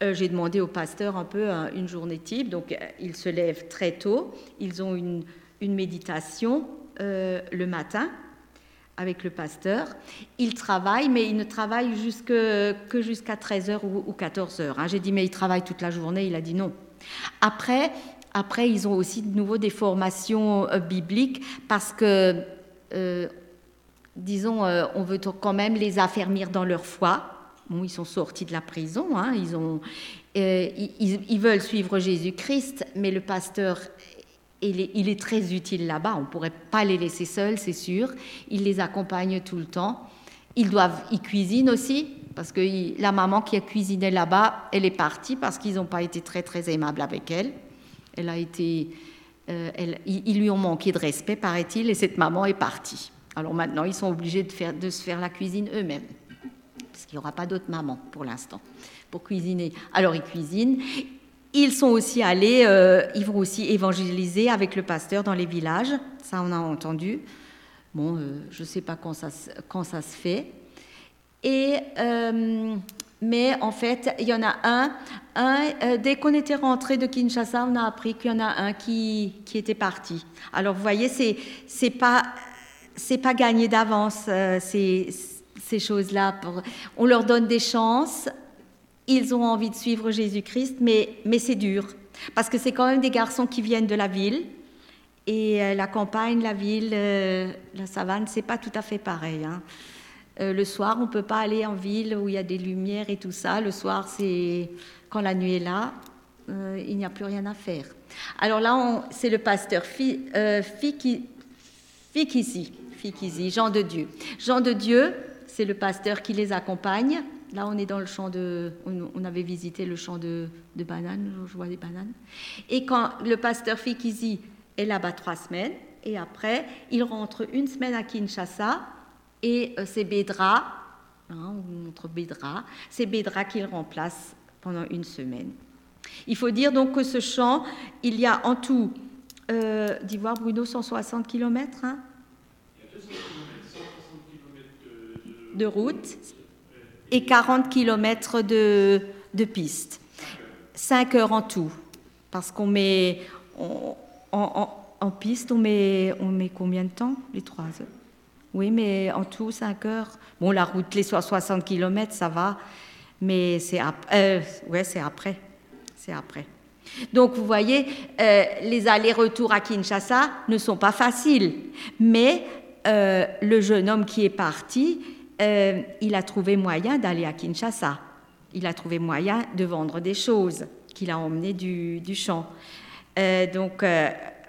euh, j'ai demandé au pasteur un peu une journée type. Donc, euh, ils se lèvent très tôt. Ils ont une, méditation euh, le matin avec le pasteur. Ils travaillent, mais ils ne travaillent que jusqu'à 13h ou, 14h. Hein. J'ai dit, mais ils travaillent toute la journée. Il a dit non. Après, après ils ont aussi de nouveau des formations bibliques parce que, disons, on veut quand même les affermir dans leur foi ils sont sortis de la prison, hein, euh, ils, veulent suivre Jésus-Christ, mais le pasteur, il est, très utile là-bas. On ne pourrait pas les laisser seuls, c'est sûr. Il les accompagne tout le temps. Ils doivent, ils cuisinent aussi, parce que la maman qui a cuisiné là-bas, elle est partie parce qu'ils n'ont pas été très très aimables avec elle. Euh, elle, ils lui ont manqué de respect, paraît-il, et cette maman est partie. Alors maintenant, ils sont obligés de, faire, se faire la cuisine eux-mêmes parce qu'il n'y aura pas d'autres mamans pour l'instant pour cuisiner. Alors ils cuisinent. Ils sont aussi allés, euh, ils vont aussi évangéliser avec le pasteur dans les villages. Ça, on a entendu. Bon, euh, je ne sais pas quand ça, se fait. Et, euh, mais en fait, il y en a un. dès qu'on était rentré de Kinshasa, on a appris qu'il y en a un qui, qui était parti. Alors, vous voyez, c'est pas c'est pas gagné d'avance. c'est ces choses-là. On leur donne des chances, ils ont envie de suivre Jésus-Christ, mais, c'est dur. Parce que c'est quand même des garçons qui viennent de la ville. Et euh, la campagne, la ville, euh, la savane, c'est pas tout à fait pareil. Hein. Euh, le soir, on peut pas aller en ville où il y a des lumières et tout ça. Le soir, c'est quand la nuit est là. euh, il n'y a plus rien à faire. Alors là, c'est le pasteur euh, Fikisi, Jean de Dieu. Jean de Dieu, c'est le pasteur qui les accompagne. Là, on est dans le champ de. On, avait visité le champ de, bananes, je vois des bananes. Et quand le pasteur Fikisi est là-bas trois semaines, et après, il rentre une semaine à Kinshasa, et euh, c'est Bédra, hein, on montre Bédra, c'est Bédra qu'il remplace pendant une semaine. Il faut dire donc que ce champ, il y a en tout, euh, d'Ivoire Bruno, 160 km. Hein de route et 40 km de, piste. 5 heures en tout. Parce qu'on met. en, piste, on met, combien de temps Les 3 heures? Oui, mais en tout, 5 heures. Bon, la route, les 60 km, ça va. Mais c'est euh, ouais, après. C'est après. Donc, vous voyez, euh, les allers-retours à Kinshasa ne sont pas faciles. Mais euh, le jeune homme qui est parti, euh, il a trouvé moyen d'aller à Kinshasa. Il a trouvé moyen de vendre des choses qu'il a emmenées du, champ. Euh, donc,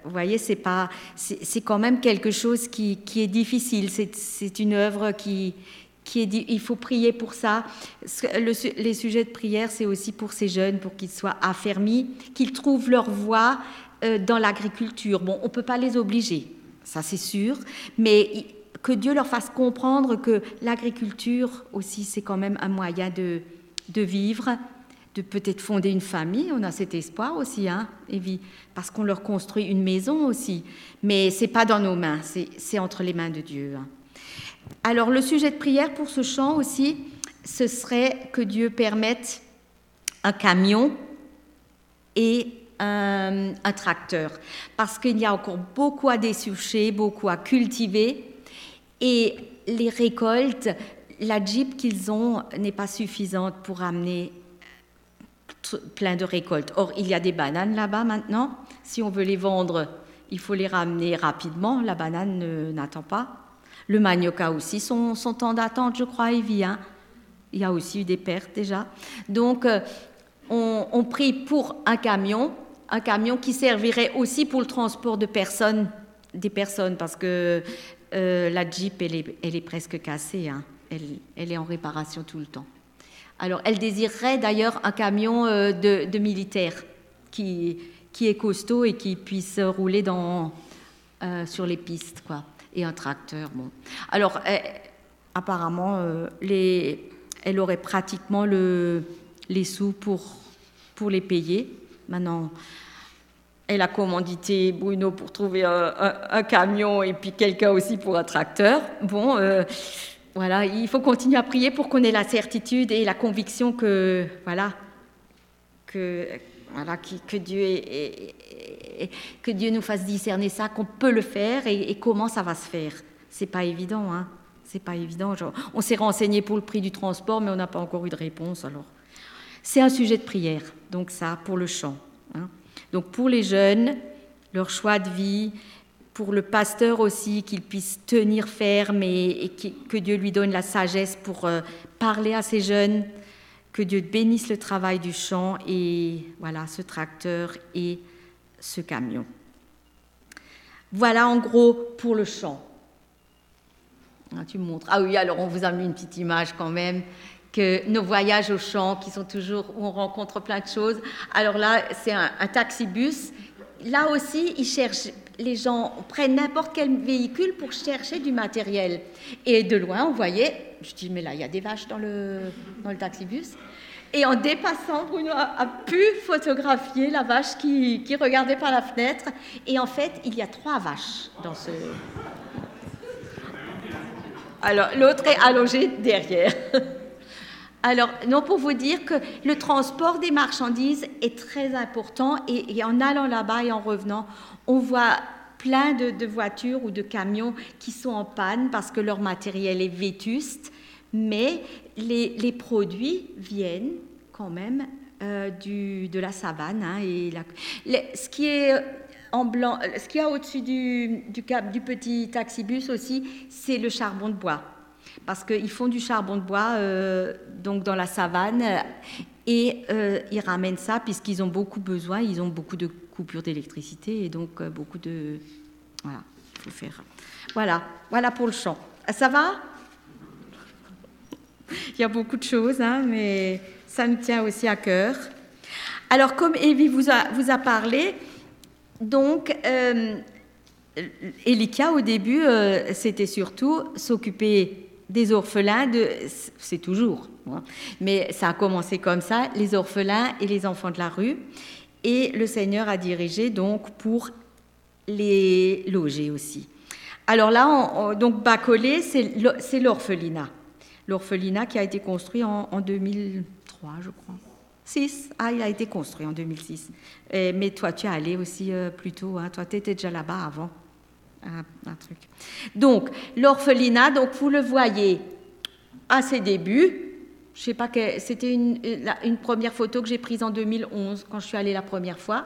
vous voyez, c'est pas, c'est quand même quelque chose qui, est difficile. C'est une œuvre qui, qui est, il faut prier pour ça. les sujets de prière, c'est aussi pour ces jeunes, pour qu'ils soient affermis, qu'ils trouvent leur voie dans l'agriculture. Bon, on peut pas les obliger, ça c'est sûr, mais que Dieu leur fasse comprendre que l'agriculture aussi, c'est quand même un moyen de, de vivre, de peut-être fonder une famille. On a cet espoir aussi, hein, parce qu'on leur construit une maison aussi. Mais c'est pas dans nos mains, c'est entre les mains de Dieu. Hein. Alors, le sujet de prière pour ce chant aussi, ce serait que Dieu permette un camion et un, un tracteur, parce qu'il y a encore beaucoup à dessoucher, beaucoup à cultiver. Et les récoltes, la Jeep qu'ils ont n'est pas suffisante pour amener plein de récoltes. Or, il y a des bananes là-bas maintenant. Si on veut les vendre, il faut les ramener rapidement. La banane n'attend pas. Le manioc a aussi son, temps d'attente, je crois, il vient. Il y a aussi eu des pertes déjà. Donc, euh, on prie pour un camion, un camion qui servirait aussi pour le transport de personnes, des personnes, parce que euh, la Jeep, elle est, presque cassée. Hein. Elle, est en réparation tout le temps. Alors, elle désirerait d'ailleurs un camion euh, de, militaires qui, est costaud et qui puisse rouler euh, sur les pistes, quoi. Et un tracteur, bon. Alors, apparemment, elle aurait pratiquement les sous pour les payer. Maintenant, elle a commandité Bruno pour trouver un, camion et puis quelqu'un aussi pour un tracteur. Bon, euh, voilà, il faut continuer à prier pour qu'on ait la certitude et la conviction que, voilà, que, voilà, que, Dieu, que Dieu nous fasse discerner ça, qu'on peut le faire et, comment ça va se faire. C'est pas évident, hein. C'est pas évident. on s'est renseigné pour le prix du transport, mais on n'a pas encore eu de réponse. Alors, c'est un sujet de prière. Donc ça, pour le chant. Hein. Donc pour les jeunes, leur choix de vie, pour le pasteur aussi, qu'il puisse tenir ferme et, que Dieu lui donne la sagesse pour euh, parler à ces jeunes, que Dieu bénisse le travail du champ et voilà ce tracteur et ce camion. Voilà en gros pour le champ. Ah, tu montres. Ah oui, alors on vous a mis une petite image quand même que nos voyages au champ, qui sont toujours où on rencontre plein de choses. Alors là, c'est un, taxi-bus. Là aussi, ils cherchent, les gens prennent n'importe quel véhicule pour chercher du matériel. Et de loin, on voyait, je dis, mais là, il y a des vaches dans le, dans le taxi-bus. Et en dépassant, Bruno a, pu photographier la vache qui, qui regardait par la fenêtre. Et en fait, il y a trois vaches dans ce. Alors, l'autre est allongé derrière. Alors, non, pour vous dire que le transport des marchandises est très important et, en allant là-bas et en revenant, on voit plein de, voitures ou de camions qui sont en panne parce que leur matériel est vétuste, mais les, produits viennent quand même euh, de la savane. Hein, et ce qui est en blanc, ce qu'il y a au-dessus du, du, du petit taxibus aussi, c'est le charbon de bois parce qu'ils font du charbon de bois euh, donc dans la savane Et euh, ils ramènent ça puisqu'ils ont beaucoup besoin, ils ont beaucoup de coupures d'électricité et donc euh, beaucoup de... Voilà, il faut faire. Voilà, voilà pour le chant. Ça va? Il y a beaucoup de choses, hein, mais ça me tient aussi à cœur. Alors, comme Evie vous a, vous a parlé, donc, Elika, au début, c'était surtout s'occuper des orphelins, de, c'est toujours, hein, mais ça a commencé comme ça, les orphelins et les enfants de la rue. Et le Seigneur a dirigé donc pour les loger aussi. Alors là, donc Bacolé, c'est l'orphelinat. L'orphelinat qui a été construit en, 2003, je crois. 6 Ah, il a été construit en 2006. mais toi, tu es allé aussi euh, plus tôt. Hein. Toi, tu étais déjà là-bas avant. Un truc. Donc, l'orphelinat, donc vous le voyez à ses débuts. Je sais pas c'était une, une, première photo que j'ai prise en 2011 quand je suis allée la première fois.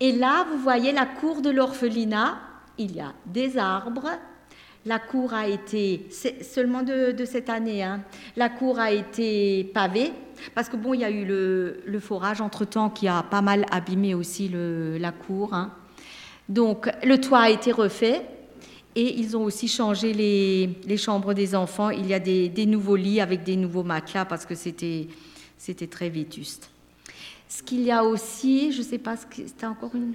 Et là, vous voyez la cour de l'orphelinat il y a des arbres. La cour a été, seulement de, cette année, hein, la cour a été pavée, parce que bon, il y a eu le, forage entre-temps qui a pas mal abîmé aussi la cour. Hein. Donc le toit a été refait et ils ont aussi changé les, chambres des enfants. Il y a des, nouveaux lits avec des nouveaux matelas parce que c'était très vétuste. Ce qu'il y a aussi, je ne sais pas, c'était encore une...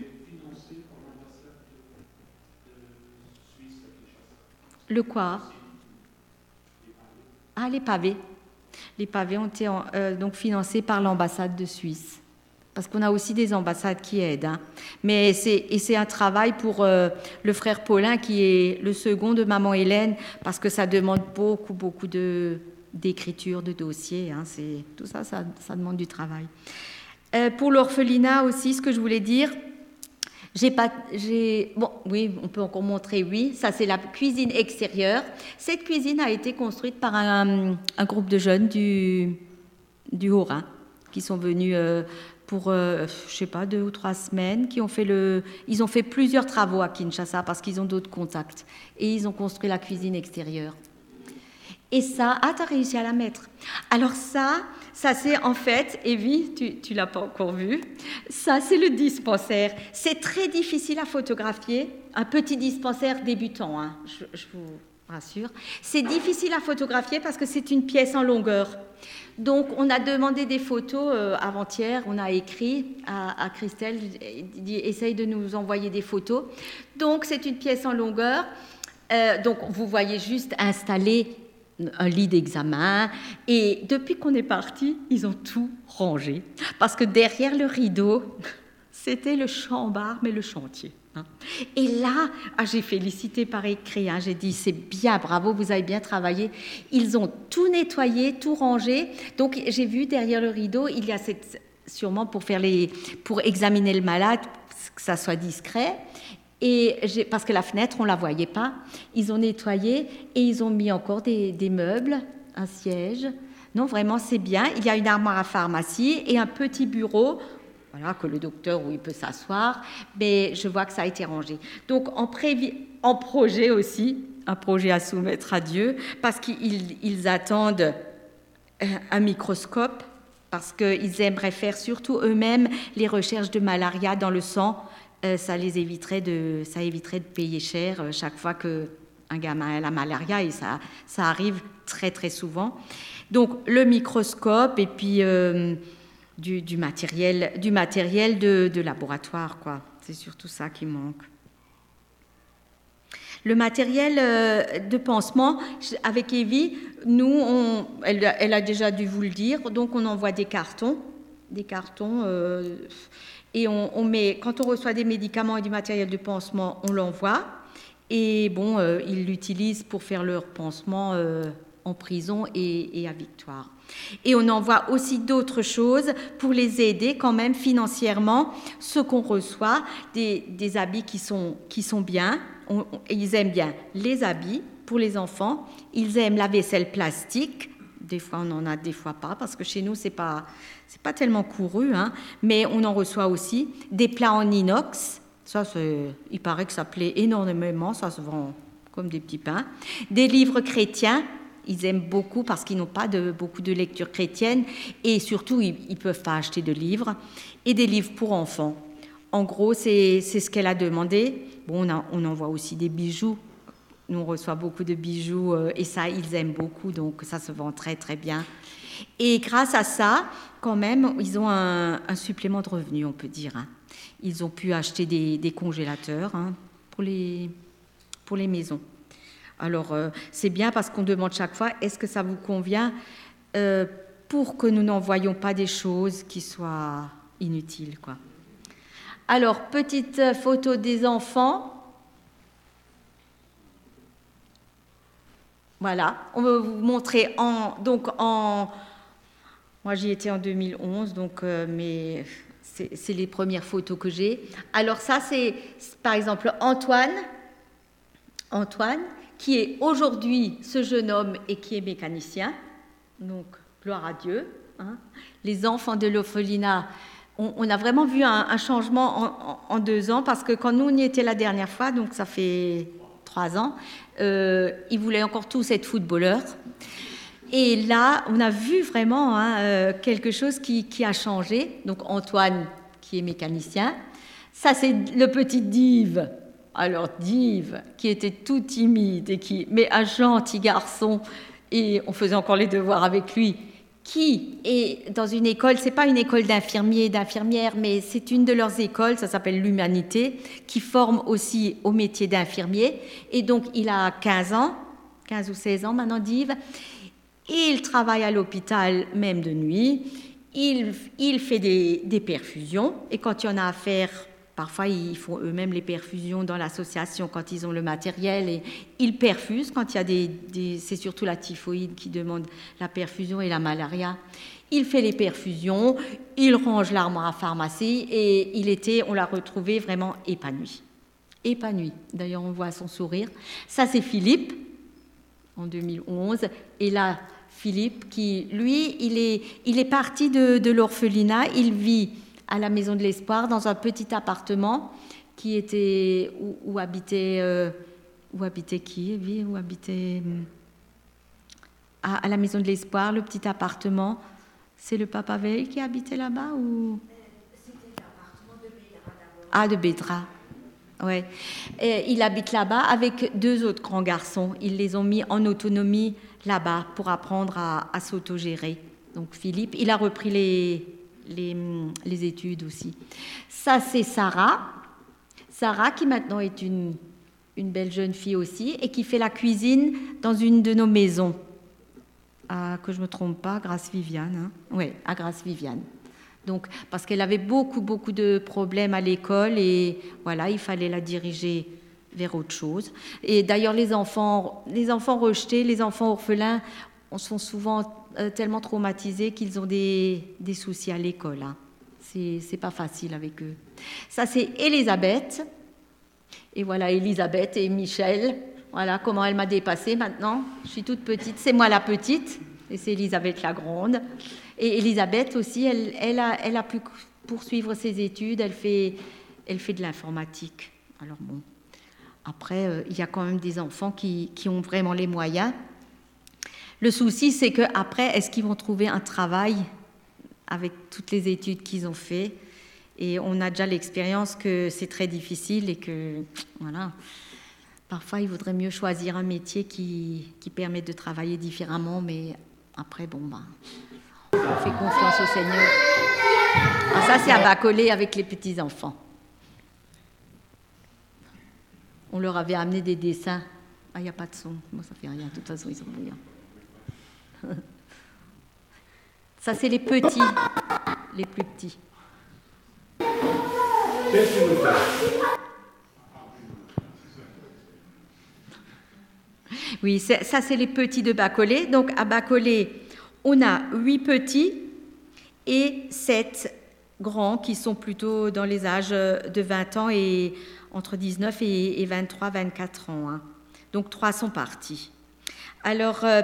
Le quoi? Ah, les pavés. Les pavés ont été euh, donc financés par l'ambassade de Suisse. Parce qu'on a aussi des ambassades qui aident. Hein. Mais c'est, un travail pour euh, le frère Paulin, qui est le second de maman Hélène, parce que ça demande beaucoup, beaucoup de, d'écriture, de dossiers. Hein. C'est, tout ça, ça, demande du travail. Euh, pour l'orphelinat aussi, ce que je voulais dire, j'ai pas, j'ai, bon, oui, on peut encore montrer, oui, ça c'est la cuisine extérieure. Cette cuisine a été construite par un, groupe de jeunes du, du Haut-Rhin qui sont venus euh, pour, euh, je sais pas, deux ou trois semaines, qui ont fait le, ils ont fait plusieurs travaux à Kinshasa parce qu'ils ont d'autres contacts et ils ont construit la cuisine extérieure. Et ça, ah, tu as réussi à la mettre. Alors ça, ça c'est en fait, Evie, tu ne l'as pas encore vu, ça c'est le dispensaire. C'est très difficile à photographier, un petit dispensaire débutant, hein, je, vous rassure. C'est difficile à photographier parce que c'est une pièce en longueur. Donc on a demandé des photos euh, avant-hier, on a écrit à, Christelle, essaye de nous envoyer des photos. Donc c'est une pièce en longueur. Euh, donc vous voyez juste installer un lit d'examen. Et depuis qu'on est parti, ils ont tout rangé. Parce que derrière le rideau, c'était le chambar, mais le chantier. Hein. Et là, ah, j'ai félicité par écrit, hein. j'ai dit c'est bien, bravo, vous avez bien travaillé. Ils ont tout nettoyé, tout rangé. Donc j'ai vu derrière le rideau, il y a cette, sûrement pour, faire les, pour examiner le malade, que ça soit discret. Et parce que la fenêtre, on ne la voyait pas, ils ont nettoyé et ils ont mis encore des, meubles, un siège. Non, vraiment, c'est bien. Il y a une armoire à pharmacie et un petit bureau, que le docteur, où il peut s'asseoir. Mais je vois que ça a été rangé. Donc, en, projet aussi, un projet à soumettre à Dieu, parce qu'ils attendent euh, un microscope, parce qu'ils aimeraient faire surtout eux-mêmes les recherches de malaria dans le sang euh, ça les éviterait de, ça éviterait de payer cher euh, chaque fois que un gamin a la malaria et ça, ça arrive très très souvent. Donc le microscope et puis du, matériel, du matériel de, laboratoire, quoi. C'est surtout ça qui manque. Le matériel de pansement, avec Evie, nous, elle, elle, a déjà dû vous le dire, donc on envoie des cartons, des cartons et on, met, quand on reçoit des médicaments et du matériel de pansement, on l'envoie. Et bon, euh, ils l'utilisent pour faire leur pansement euh, en prison et, à Victoire. Et on envoie aussi d'autres choses pour les aider quand même financièrement, ce qu'on reçoit, des, habits qui sont, qui sont bien. ils aiment bien les habits pour les enfants, ils aiment la vaisselle plastique, des fois on en a, des fois pas, parce que chez nous c'est pas c'est pas tellement couru, hein, mais on en reçoit aussi des plats en inox. Ça, il paraît que ça plaît énormément, ça se vend comme des petits pains. Des livres chrétiens, Ils aiment beaucoup parce qu'ils n'ont pas beaucoup de lecture chrétienne et surtout, ils ne peuvent pas acheter de livres et des livres pour enfants. En gros, c'est ce qu'elle a demandé. Bon, on, on envoie aussi des bijoux. Nous, on reçoit beaucoup de bijoux euh, et ça, ils aiment beaucoup, donc ça se vend très, très bien. Et grâce à ça, quand même, ils ont un, supplément de revenus, on peut dire. Hein. Ils ont pu acheter des, congélateurs hein, pour, les, pour les maisons. Alors, euh, c'est bien parce qu'on demande chaque fois, est-ce que ça vous convient euh, pour que nous n'envoyions pas des choses qui soient inutiles, quoi. Alors, petite photo des enfants. Voilà, on va vous montrer en, donc en, moi, j'y étais en 2011, donc, euh, mais c'est les premières photos que j'ai. Alors ça, c'est par exemple Antoine, Antoine, qui est aujourd'hui ce jeune homme et qui est mécanicien. Donc, gloire à Dieu. Hein. Les enfants de l'orphelinat, on, a vraiment vu un, changement en, deux ans parce que quand nous on y était la dernière fois, donc ça fait trois ans, euh, ils voulaient encore tous être footballeurs. Et là, on a vu vraiment hein, euh, quelque chose qui, a changé. Donc Antoine, qui est mécanicien, ça c'est le petit Dive. Alors Dive, qui était tout timide et qui, mais un gentil garçon, et on faisait encore les devoirs avec lui, qui est dans une école, c'est pas une école d'infirmiers, d'infirmières, mais c'est une de leurs écoles, ça s'appelle l'Humanité, qui forme aussi au métier d'infirmier. Et donc il a 15 ans, 15 ou 16 ans maintenant, Dive. Il travaille à l'hôpital même de nuit. Il, il fait des, des, perfusions. Et quand il y en a à faire, parfois ils font eux-mêmes les perfusions dans l'association quand ils ont le matériel. Et ils perfusent quand il y a des. c'est surtout la typhoïde qui demande la perfusion et la malaria. Il fait les perfusions, il range l'armoire à pharmacie et il était, on l'a retrouvé vraiment épanoui. Épanoui. D'ailleurs, on voit son sourire. Ça, c'est Philippe en 2011. Et là, Philippe, qui, lui, il est, il est parti de, l'orphelinat, il vit à la Maison de l'Espoir dans un petit appartement qui était où, habitait euh, où habitait qui où habitait hmm, à, la Maison de l'Espoir le petit appartement. C'est le Papa Veil qui habitait là-bas ou? De ah de Bédra. Ouais. Et il habite là-bas avec deux autres grands garçons. Ils les ont mis en autonomie là-bas pour apprendre à, s'autogérer. Donc Philippe, il a repris les, les, études aussi. Ça, c'est Sarah. Sarah, qui maintenant est une, une belle jeune fille aussi, et qui fait la cuisine dans une de nos maisons. Ah, que je ne me trompe pas, Grâce Viviane. Hein. Oui, à Grâce Viviane. Donc, parce qu'elle avait beaucoup, beaucoup de problèmes à l'école et voilà, il fallait la diriger vers autre chose. Et d'ailleurs, les enfants, les enfants rejetés, les enfants orphelins sont souvent tellement traumatisés qu'ils ont des, des, soucis à l'école. Hein. C'est pas facile avec eux. Ça, c'est Elisabeth. Et voilà, Elisabeth et Michel. Voilà comment elle m'a dépassée maintenant. Je suis toute petite. C'est moi la petite. Et c'est Elisabeth la grande. Et Elisabeth aussi, elle, elle, a, elle a pu poursuivre ses études. Elle fait, elle fait de l'informatique. Alors bon, après, euh, il y a quand même des enfants qui, ont vraiment les moyens. Le souci, c'est qu'après, est-ce qu'ils vont trouver un travail avec toutes les études qu'ils ont fait? Et on a déjà l'expérience que c'est très difficile et que, voilà, parfois, il vaudrait mieux choisir un métier qui, permet de travailler différemment, mais après, bon, ben, on fait confiance au Seigneur. Ah, ça, c'est à bas coller avec les petits-enfants. On leur avait amené des dessins. Ah, il n'y a pas de son. Moi, ça fait rien. De toute façon, ils sont rien. Ça, c'est les petits, les plus petits. Oui, ça, c'est les petits de Bacolé. Donc, à Bacolé, on a huit petits et sept grands qui sont plutôt dans les âges de 20 ans et entre 19 et, 23, 24 ans. Hein. Donc trois sont partis. Alors euh,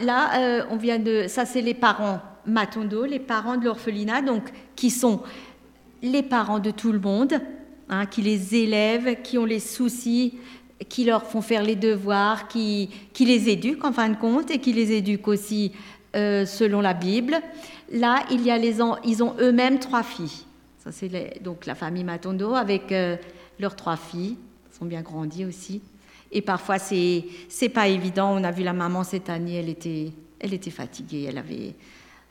là, euh, on vient de, ça c'est les parents Matondo, les parents de l'orphelinat, donc qui sont les parents de tout le monde, hein, qui les élèvent, qui ont les soucis qui leur font faire les devoirs, qui, qui les éduquent en fin de compte et qui les éduquent aussi euh, selon la Bible. Là, il y a les, ils ont eux-mêmes trois filles. Ça, c'est donc la famille Matondo avec leurs trois filles. Elles sont bien grandies aussi. Et parfois, c'est c'est pas évident. On a vu la maman cette année, elle était, elle était fatiguée. Elle avait.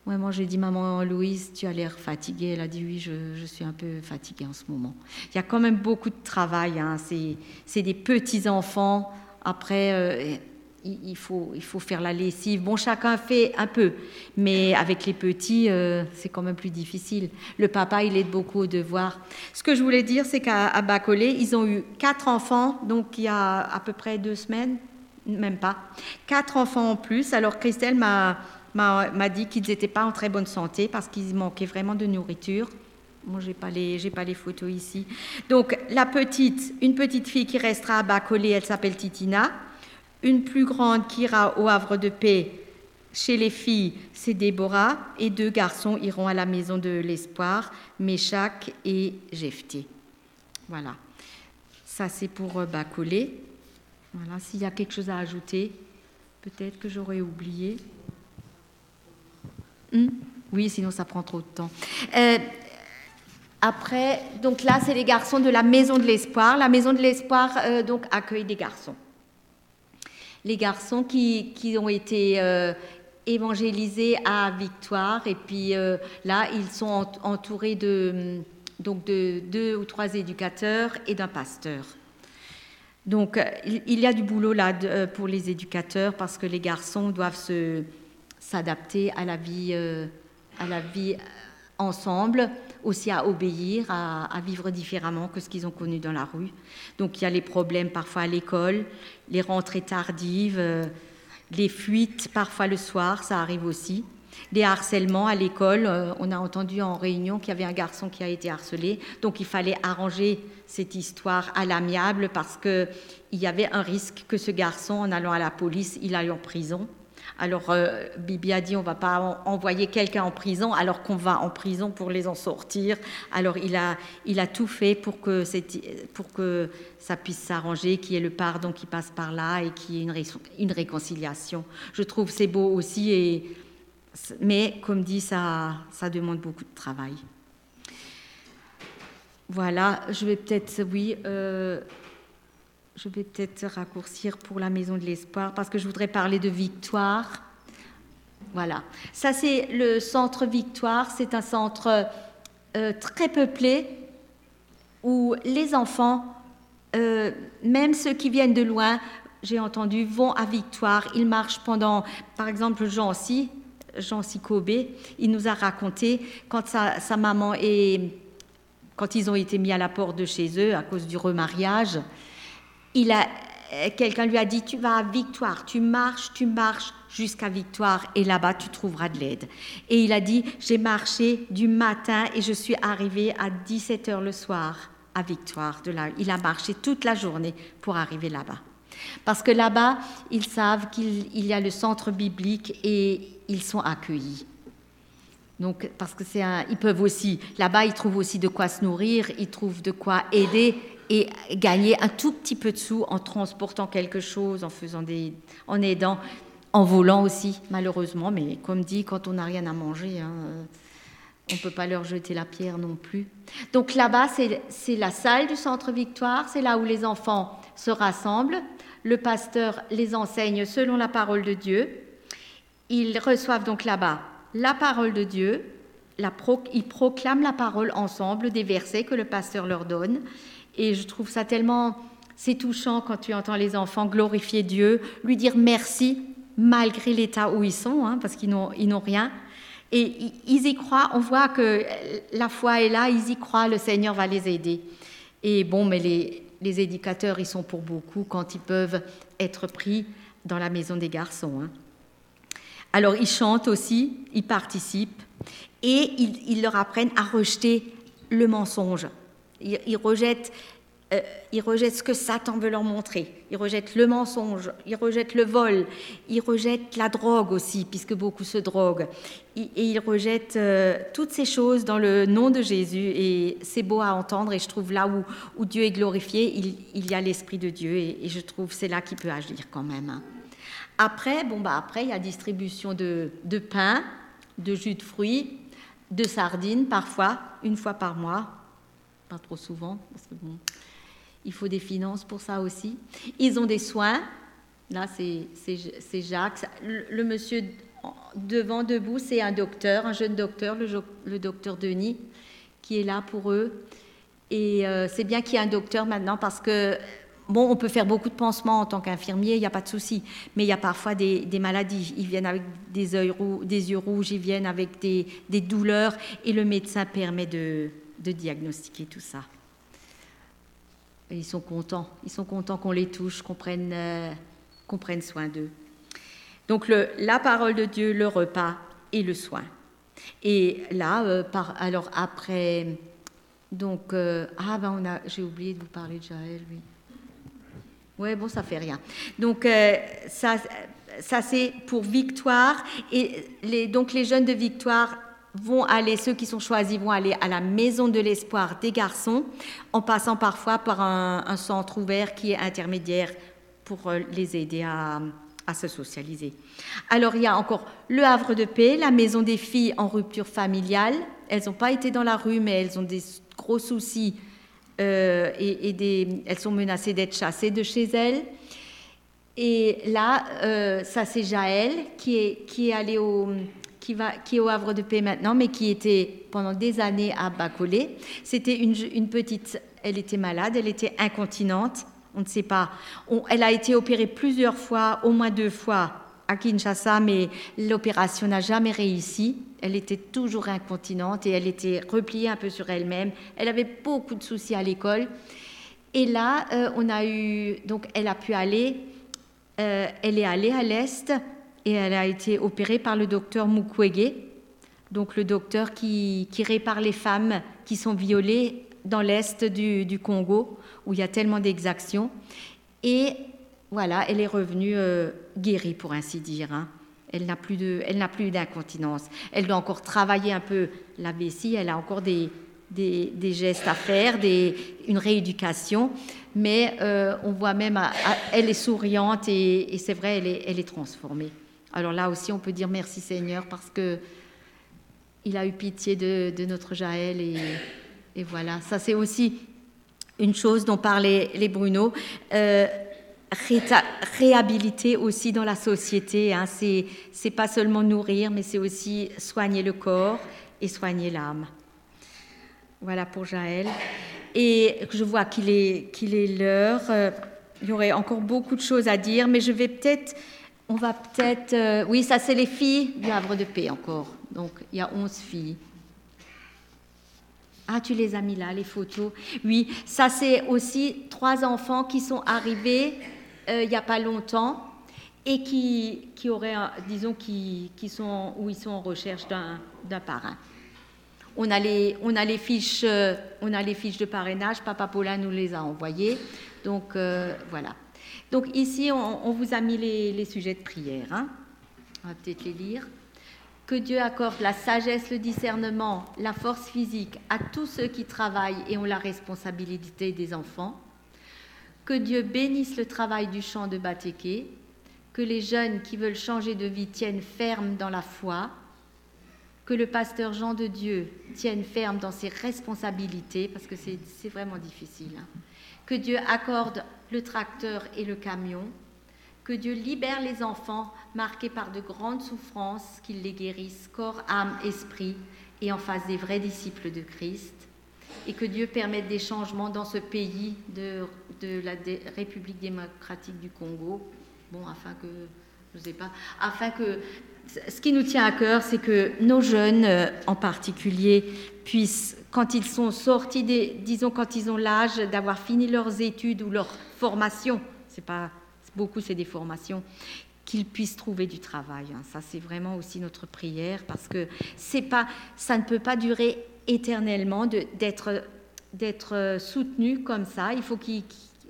Ouais, moi, j'ai dit, maman Louise, tu as l'air fatiguée. Elle a dit, oui, je, je, suis un peu fatiguée en ce moment. Il y a quand même beaucoup de travail. Hein. C'est des petits-enfants. Après, euh, il faut, il faut faire la lessive. Bon, chacun fait un peu, mais avec les petits, euh, c'est quand même plus difficile. Le papa, il aide beaucoup au devoir. Ce que je voulais dire, c'est qu'à Bacolé, ils ont eu quatre enfants, donc il y a à peu près deux semaines, même pas, quatre enfants en plus. Alors Christelle m'a dit qu'ils n'étaient pas en très bonne santé parce qu'ils manquaient vraiment de nourriture. Moi, j'ai pas les, j'ai pas les photos ici. Donc la petite, une petite fille qui restera à Bacolé, elle s'appelle Titina. Une plus grande qui ira au Havre de Paix. Chez les filles, c'est Déborah. Et deux garçons iront à la maison de l'espoir, Méchac et Jephthé. Voilà. Ça, c'est pour euh, Bacolé. Voilà. S'il y a quelque chose à ajouter, peut-être que j'aurais oublié. Hmm? oui, sinon ça prend trop de temps. Euh, après, donc là, c'est les garçons de la Maison de l'Espoir. La Maison de l'Espoir euh, donc accueille des garçons les garçons qui, ont été euh, évangélisés à Victoire. Et puis euh, là, ils sont entourés de, donc de deux ou trois éducateurs et d'un pasteur. Donc il y a du boulot là pour les éducateurs parce que les garçons doivent s'adapter à la vie, euh, à la vie ensemble, aussi à obéir, à, vivre différemment que ce qu'ils ont connu dans la rue. Donc il y a les problèmes parfois à l'école, les rentrées tardives, euh, les fuites parfois le soir, ça arrive aussi. Des harcèlements à l'école. Euh, on a entendu en réunion qu'il y avait un garçon qui a été harcelé. Donc il fallait arranger cette histoire à l'amiable parce qu'il y avait un risque que ce garçon, en allant à la police, il aille en prison. Alors, euh, Bibi a dit on ne va pas envoyer quelqu'un en prison alors qu'on va en prison pour les en sortir. Alors, il a, il a tout fait pour que, pour que ça puisse s'arranger, qu'il y ait le pardon qui passe par là et qu'il y ait une, réconciliation. Je trouve c'est beau aussi, mais comme dit, ça, ça demande beaucoup de travail. Voilà, je vais peut-être, oui. Euh, je vais peut-être raccourcir pour la Maison de l'Espoir parce que je voudrais parler de Victoire. Voilà. Ça, c'est le centre Victoire. C'est un centre euh, très peuplé où les enfants, euh, même ceux qui viennent de loin, j'ai entendu, vont à Victoire. Ils marchent pendant, par exemple, Jean-Si, Jean-Si Kobe, il nous a raconté quand sa, sa maman est, quand ils ont été mis à la porte de chez eux à cause du remariage, euh, quelqu'un lui a dit, tu vas à Victoire, tu marches, tu marches jusqu'à Victoire et là-bas tu trouveras de l'aide. Et il a dit, j'ai marché du matin et je suis arrivé à 17 heures le soir à Victoire. Il a marché toute la journée pour arriver là-bas. Parce que là-bas, ils savent qu'il y a le centre biblique et ils sont accueillis. Donc, parce que c'est ils peuvent aussi, là-bas, ils trouvent aussi de quoi se nourrir, ils trouvent de quoi aider et gagner un tout petit peu de sous en transportant quelque chose, en faisant des, en aidant, en volant aussi, malheureusement. Mais comme dit, quand on n'a rien à manger, hein, on ne peut pas leur jeter la pierre non plus. Donc là-bas, c'est la salle du Centre Victoire, c'est là où les enfants se rassemblent. Le pasteur les enseigne selon la parole de Dieu. Ils reçoivent donc là-bas la parole de Dieu. Ils proclament la parole ensemble, des versets que le pasteur leur donne. Et je trouve ça tellement, c'est touchant quand tu entends les enfants glorifier Dieu, lui dire merci malgré l'état où ils sont, hein, parce qu'ils n'ont, ils n'ont rien. Et ils y croient, on voit que la foi est là, ils y croient, le Seigneur va les aider. Et bon, mais les, les éducateurs, ils sont pour beaucoup quand ils peuvent être pris dans la maison des garçons. Hein. Alors ils chantent aussi, ils participent et ils, ils leur apprennent à rejeter le mensonge. Ils, rejettent euh, ils rejettent ce que Satan veut leur montrer. Ils rejettent le mensonge, ils rejettent le vol, ils rejettent la drogue aussi, puisque beaucoup se droguent. Et, ils rejettent euh, toutes ces choses dans le nom de Jésus. Et c'est beau à entendre. Et je trouve là où, où Dieu est glorifié, il, y a l'Esprit de Dieu. Et, je trouve c'est là qu'il peut agir quand même. Hein. Après, bon, bah, après, il y a distribution de, de pain, de jus de fruits, de sardines parfois, une fois par mois. Pas trop souvent, parce que bon, il faut des finances pour ça aussi. Ils ont des soins. Là, c'est Jacques. Le, monsieur devant, debout, c'est un docteur, un jeune docteur, le, docteur Denis, qui est là pour eux. Et euh, c'est bien qu'il y ait un docteur maintenant parce que, bon, on peut faire beaucoup de pansements en tant qu'infirmier, il n'y a pas de souci. Mais il y a parfois des, maladies. Ils viennent avec des, des, yeux rouges, ils viennent avec des, douleurs et le médecin permet de diagnostiquer tout ça ils sont contents. Ils sont contents qu'on les touche, qu'on prenne, euh, prenne soin d'eux. Donc la parole de Dieu, le repas et le soin. Et là, euh, alors après, donc, euh, ah ben j'ai oublié de vous parler de Jaël, oui. Ouais, bon, ça fait rien. Donc ça, ça c'est pour Victoire. Et donc les jeunes de Victoire vont aller, ceux qui sont choisis vont aller à la maison de l'espoir des garçons, en passant parfois par un, centre ouvert qui est intermédiaire pour euh, les aider à, se socialiser. Alors il y a encore le Havre de Paix, la maison des filles en rupture familiale. Elles n'ont pas été dans la rue, mais elles ont des gros soucis euh, et, des, elles sont menacées d'être chassées de chez elles. Et là, euh, ça c'est Jaël qui est, qui est allé au, qui, est au Havre de Paix maintenant, mais qui était pendant des années à Bacolé. C'était une, une, petite, elle était malade, elle était incontinente, on ne sait pas. elle a été opérée plusieurs fois, au moins deux fois à Kinshasa, mais l'opération n'a jamais réussi. Elle était toujours incontinente et elle était repliée un peu sur elle-même. Elle avait beaucoup de soucis à l'école. Et là, euh, on a eu, donc elle a pu aller, euh, elle est allée à l'Est et elle a été opérée par le docteur Mukwege, donc le docteur qui, répare les femmes qui sont violées dans l'est du, Congo, où il y a tellement d'exactions. Et voilà, elle est revenue euh, guérie, pour ainsi dire. Hein. Elle n'a plus de, elle n'a plus d'incontinence. Elle doit encore travailler un peu la vessie. Elle a encore des, gestes à faire, une rééducation. Mais euh, on voit même, elle est souriante et, c'est vrai, elle elle est transformée. Alors là aussi, on peut dire merci Seigneur parce que il a eu pitié de, notre Jaël et, voilà. Ça, c'est aussi une chose dont parlaient les Bruno. Euh, réhabiliter aussi dans la société. Hein. C'est pas seulement nourrir, mais c'est aussi soigner le corps et soigner l'âme. Voilà pour Jaël. Et je vois qu'il est, qu'il est l'heure. Euh, il y aurait encore beaucoup de choses à dire, mais je vais peut-être on va peut-être... Euh, oui, ça c'est les filles du Havre de Paix encore. Donc il y a 11 filles. Ah, tu les as mis là, les photos. Oui, ça c'est aussi trois enfants qui sont arrivés euh, il n'y a pas longtemps et qui, qui auraient, disons, qui, qui, sont, où ils sont en recherche d'un parrain. On a, les, on, a les fiches, euh, on a les fiches de parrainage, Papa Paulin nous les a envoyées. Donc voilà. Donc ici, on, vous a mis les, sujets de prière. Hein. On va peut-être les lire. Que Dieu accorde la sagesse, le discernement, la force physique à tous ceux qui travaillent et ont la responsabilité des enfants. Que Dieu bénisse le travail du champ de Batéké. Que les jeunes qui veulent changer de vie tiennent ferme dans la foi. Que le pasteur Jean de Dieu tienne ferme dans ses responsabilités, parce que c'est vraiment difficile. Hein. Que Dieu accorde le tracteur et le camion. Que Dieu libère les enfants marqués par de grandes souffrances, qu'il les guérisse corps, âme, esprit, et en fasse des vrais disciples de Christ. Et que Dieu permette des changements dans ce pays de, la République démocratique du Congo. Bon, afin que, je sais pas, afin que ce qui nous tient à cœur, c'est que nos jeunes euh, en particulier puissent, quand ils sont sortis, disons quand ils ont l'âge d'avoir fini leurs études ou leur formation, c'est pas beaucoup, c'est des formations, qu'ils puissent trouver du travail. Hein. Ça, c'est vraiment aussi notre prière parce que c'est pas, ça ne peut pas durer éternellement d'être d'être soutenus comme ça. Il faut qu'ils,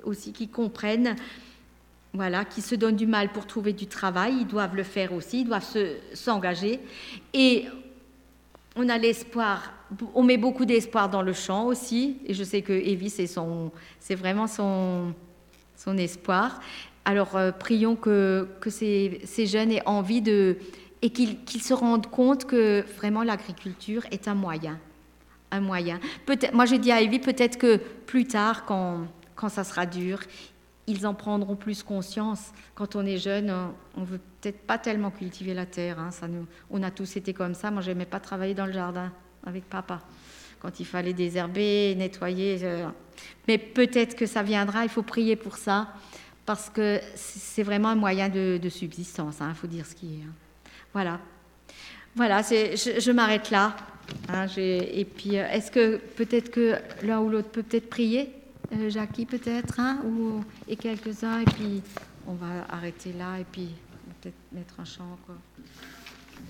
aussi qu'ils comprennent voilà, qui se donnent du mal pour trouver du travail, ils doivent le faire aussi, ils doivent s'engager. Et on a l'espoir, on met beaucoup d'espoir dans le chant aussi, et je sais que Evie, c'est, vraiment son, son espoir. Alors euh, prions que, ces, jeunes aient envie de... et qu'ils, se rendent compte que vraiment l'agriculture est un moyen. Un moyen. Peut-être, moi, j'ai dit à Evie, peut-être que plus tard, quand, quand ça sera dur, ils en prendront plus conscience. Quand on est jeune, on veut peut-être pas tellement cultiver la terre. Hein. On a tous été comme ça. Moi, j'aimais pas travailler dans le jardin avec papa. Quand il fallait désherber, nettoyer. Euh. Mais peut-être que ça viendra. Il faut prier pour ça parce que c'est vraiment un moyen de, subsistance. Il hein. faut dire ce qui est. Hein. Voilà. Voilà. Je, je m'arrête là. et puis, euh, est-ce que peut-être que l'un ou l'autre peut peut-être prier? Euh, Jackie peut-être, hein, ou, et quelques-uns, et puis on va arrêter là, et puis peut-être mettre un chant encore.